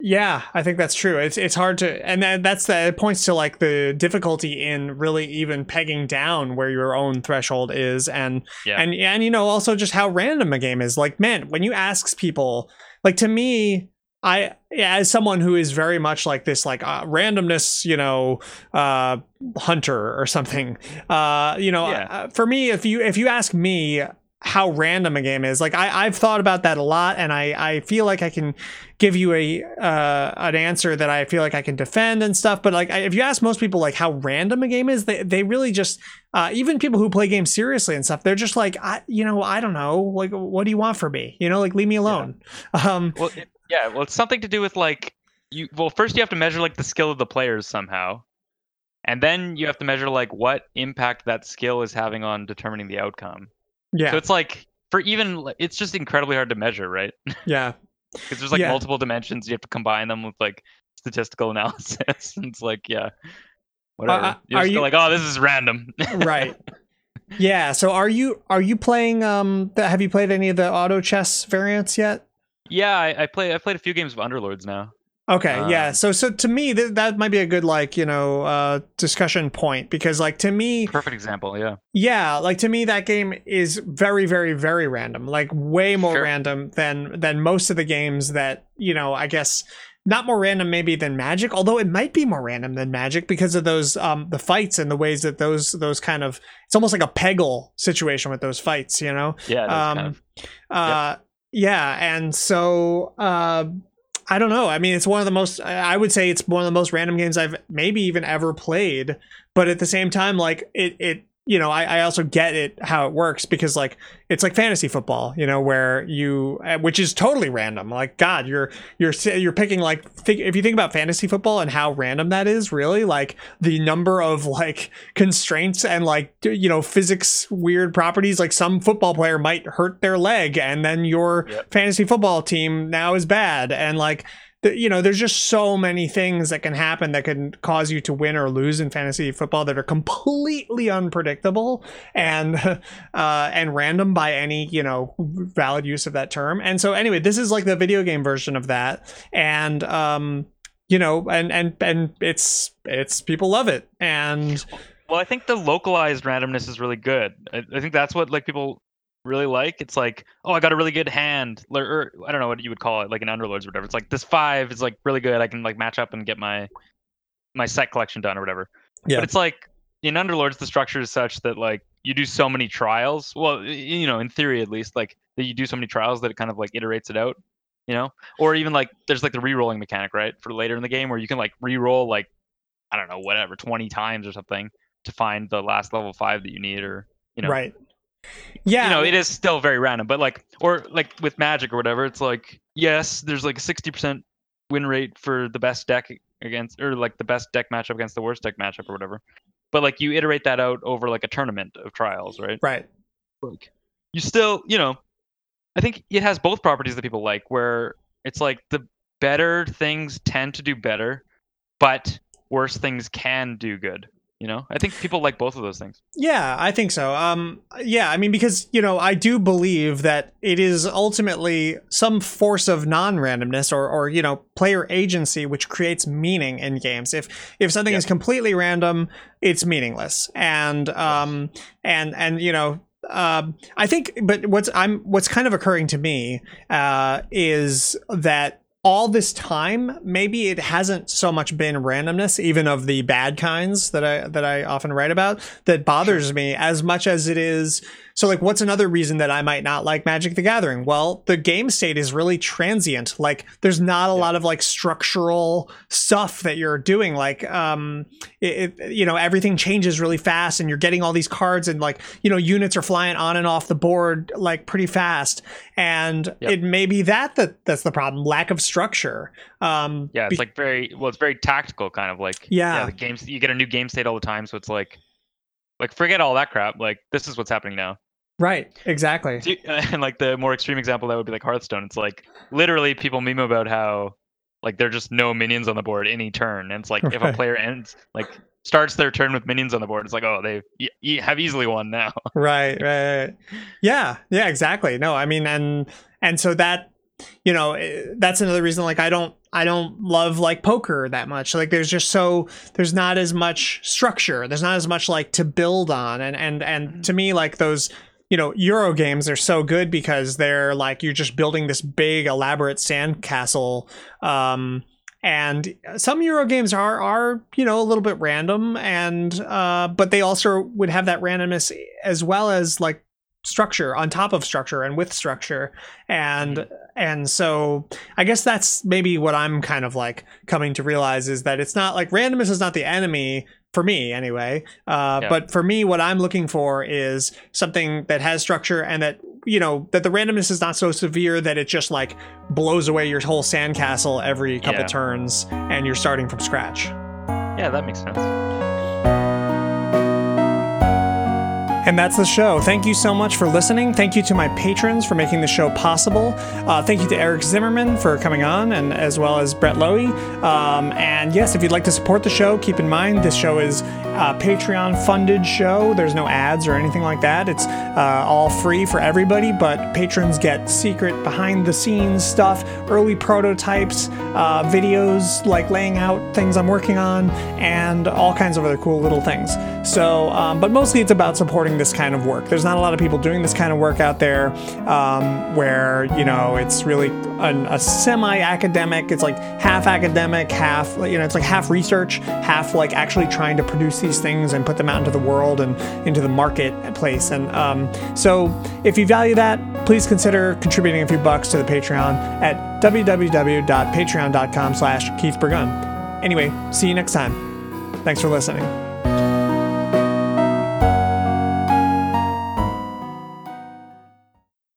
Yeah, I think that's true. It's it's hard to, and that, that's that it points to like the difficulty in really even pegging down where your own threshold is, and Yeah. and and you know also just how random a game is. Like, man, when you ask people, like to me, I as someone who is very much like this, like uh, randomness, you know, uh, hunter or something. Uh, you know, Yeah. uh, for me, if you if you ask me how random a game is, like I I've thought about that a lot, and I I feel like I can give you a uh, an answer that I feel like I can defend and stuff. But like, I- if you ask most people like how random a game is, they they really just uh, even people who play games seriously and stuff, they're just like, I you know, I don't know, like what do you want from me? You know, like leave me alone. Um, well, it, yeah. Well, it's something to do with like you. Well, first you have to measure like the skill of the players somehow, and then you have to measure like what impact that skill is having on determining the outcome. Yeah, So it's like for even it's just incredibly hard to measure, right? yeah, Because there's like Yeah. multiple dimensions. You have to combine them with like statistical analysis. and it's like, yeah, whatever. uh, You're are you- like, oh, this is random. right. Yeah. So are you are you playing? Um, the, have you played any of the auto chess variants yet? yeah, I, I play. I played a few games of Underlords now. Okay, yeah. Um, So so to me th- that might be a good like, you know, uh discussion point because like to me Perfect example. Yeah. yeah, like to me that game is very very very random. Like way more Sure. random than than most of the games that, you know, I guess not more random maybe than Magic, although it might be more random than Magic because of those um the fights and the ways that those those kind of it's almost like a Peggle situation with those fights, you know. Yeah. Um, kind of. uh yeah and so uh I don't know. I mean, it's one of the most. I would say it's one of the most random games I've maybe even ever played. But at the same time, like it, it you know, I, I also get it how it works because like it's like fantasy football, you know, where you uh, which is totally random. Like God, you're you're you're picking like think, if you think about fantasy football and how random that is, really like the number of like constraints and like you know physics weird properties. Like some football player might hurt their leg, and then your yep. fantasy football team now is bad, and like you know, there's just so many things that can happen that can cause you to win or lose in fantasy football that are completely unpredictable and uh, and random by any you know valid use of that term. And so anyway, this is like the video game version of that, and um, you know, and and and it's it's people love it and. Well, I think the localized randomness is really good. I, I think that's what like people really like. It's like, oh, I got a really good hand, or, or, I don't know what you would call it, like an underlords or whatever. It's like this five is like really good. I can like match up and get my my set collection done or whatever. Yeah. But it's like in underlords, the structure is such that like you do so many trials. Well, you know, in theory at least, like that you do so many trials that it kind of like iterates it out. You know, or even like there's like the re-rolling mechanic, right, for later in the game where you can like re-roll like I don't know whatever 20 times or something to find the last level five that you need, or you know, right yeah you know it is still very random but like or like with magic or whatever it's like yes there's like a 60% win rate for the best deck against or like the best deck matchup against the worst deck matchup or whatever. But like you iterate that out over like a tournament of trials right? Right. Like you still you know i think it has both properties that people like where it's like the better things tend to do better but worse things can do good you know? I think people like both of those things. Yeah i think so. Um yeah i mean because you know i do believe that it is ultimately some force of non-randomness or or you know player agency which creates meaning in games. If if something yep. is completely random it's meaningless. And um and and you know um, I think, but what's I'm what's kind of occurring to me uh, is that all this time, maybe it hasn't so much been randomness, even of the bad kinds that I that I often write about, that bothers me as much as it is so, like, what's another reason that I might not like Magic the Gathering? Well, the game state is really transient. Like, there's not a yeah. lot of like structural stuff that you're doing. Like, um, it, it, you know, everything changes really fast, and you're getting all these cards, and like, you know, units are flying on and off the board like pretty fast. And yep. it may be that that that's the problem: lack of structure. Um, yeah, it's be- like very well, it's very tactical, kind of like yeah, yeah the games you get a new game state all the time, so it's like like forget all that crap. Like this is what's happening now. Right, exactly. And like the more extreme example that would be like Hearthstone. It's like literally people meme about how like there're just no minions on the board any turn. And it's like right. if a player ends like starts their turn with minions on the board, it's like oh they have easily won now. right, right, right. Yeah, yeah, exactly. No, I mean, and and so that you know eh, that's another reason like i don't i don't love like poker that much. Like there's just so there's not as much structure. There's not as much like to build on. And and and mm-hmm. to me like those you know euro games are so good because they're like you're just building this big elaborate sandcastle um and some euro games are are you know a little bit random and uh but they also would have that randomness as well as like structure on top of structure and with structure and mm-hmm. and so i guess that's maybe what i'm kind of like coming to realize is that it's not like randomness is not the enemy for me anyway uh, yeah. but for me what i'm looking for is something that has structure and that you know that the randomness is not so severe that it just like blows away your whole sandcastle every couple yeah. turns and you're starting from scratch yeah that makes sense and that's the show. Thank you so much for listening. Thank you to my patrons for making the show possible. Uh, thank you to Eric Zimmerman for coming on, and as well as Brett Lowey. Um, and yes, if you'd like to support the show, keep in mind this show is a Patreon funded show. There's no ads or anything like that. It's uh, all free for everybody, but patrons get secret behind the scenes stuff, early prototypes, uh, videos like laying out things I'm working on, and all kinds of other cool little things. So, um, but mostly it's about supporting doing this kind of work. There's not a lot of people doing this kind of work out there um, where, you know, it's really an, a semi academic, it's like half academic, half, you know, it's like half research, half like actually trying to produce these things and put them out into the world and into the marketplace. And um, so if you value that, please consider contributing a few bucks to the Patreon at www.patreon.com slash Keith. Anyway, see you next time. Thanks for listening.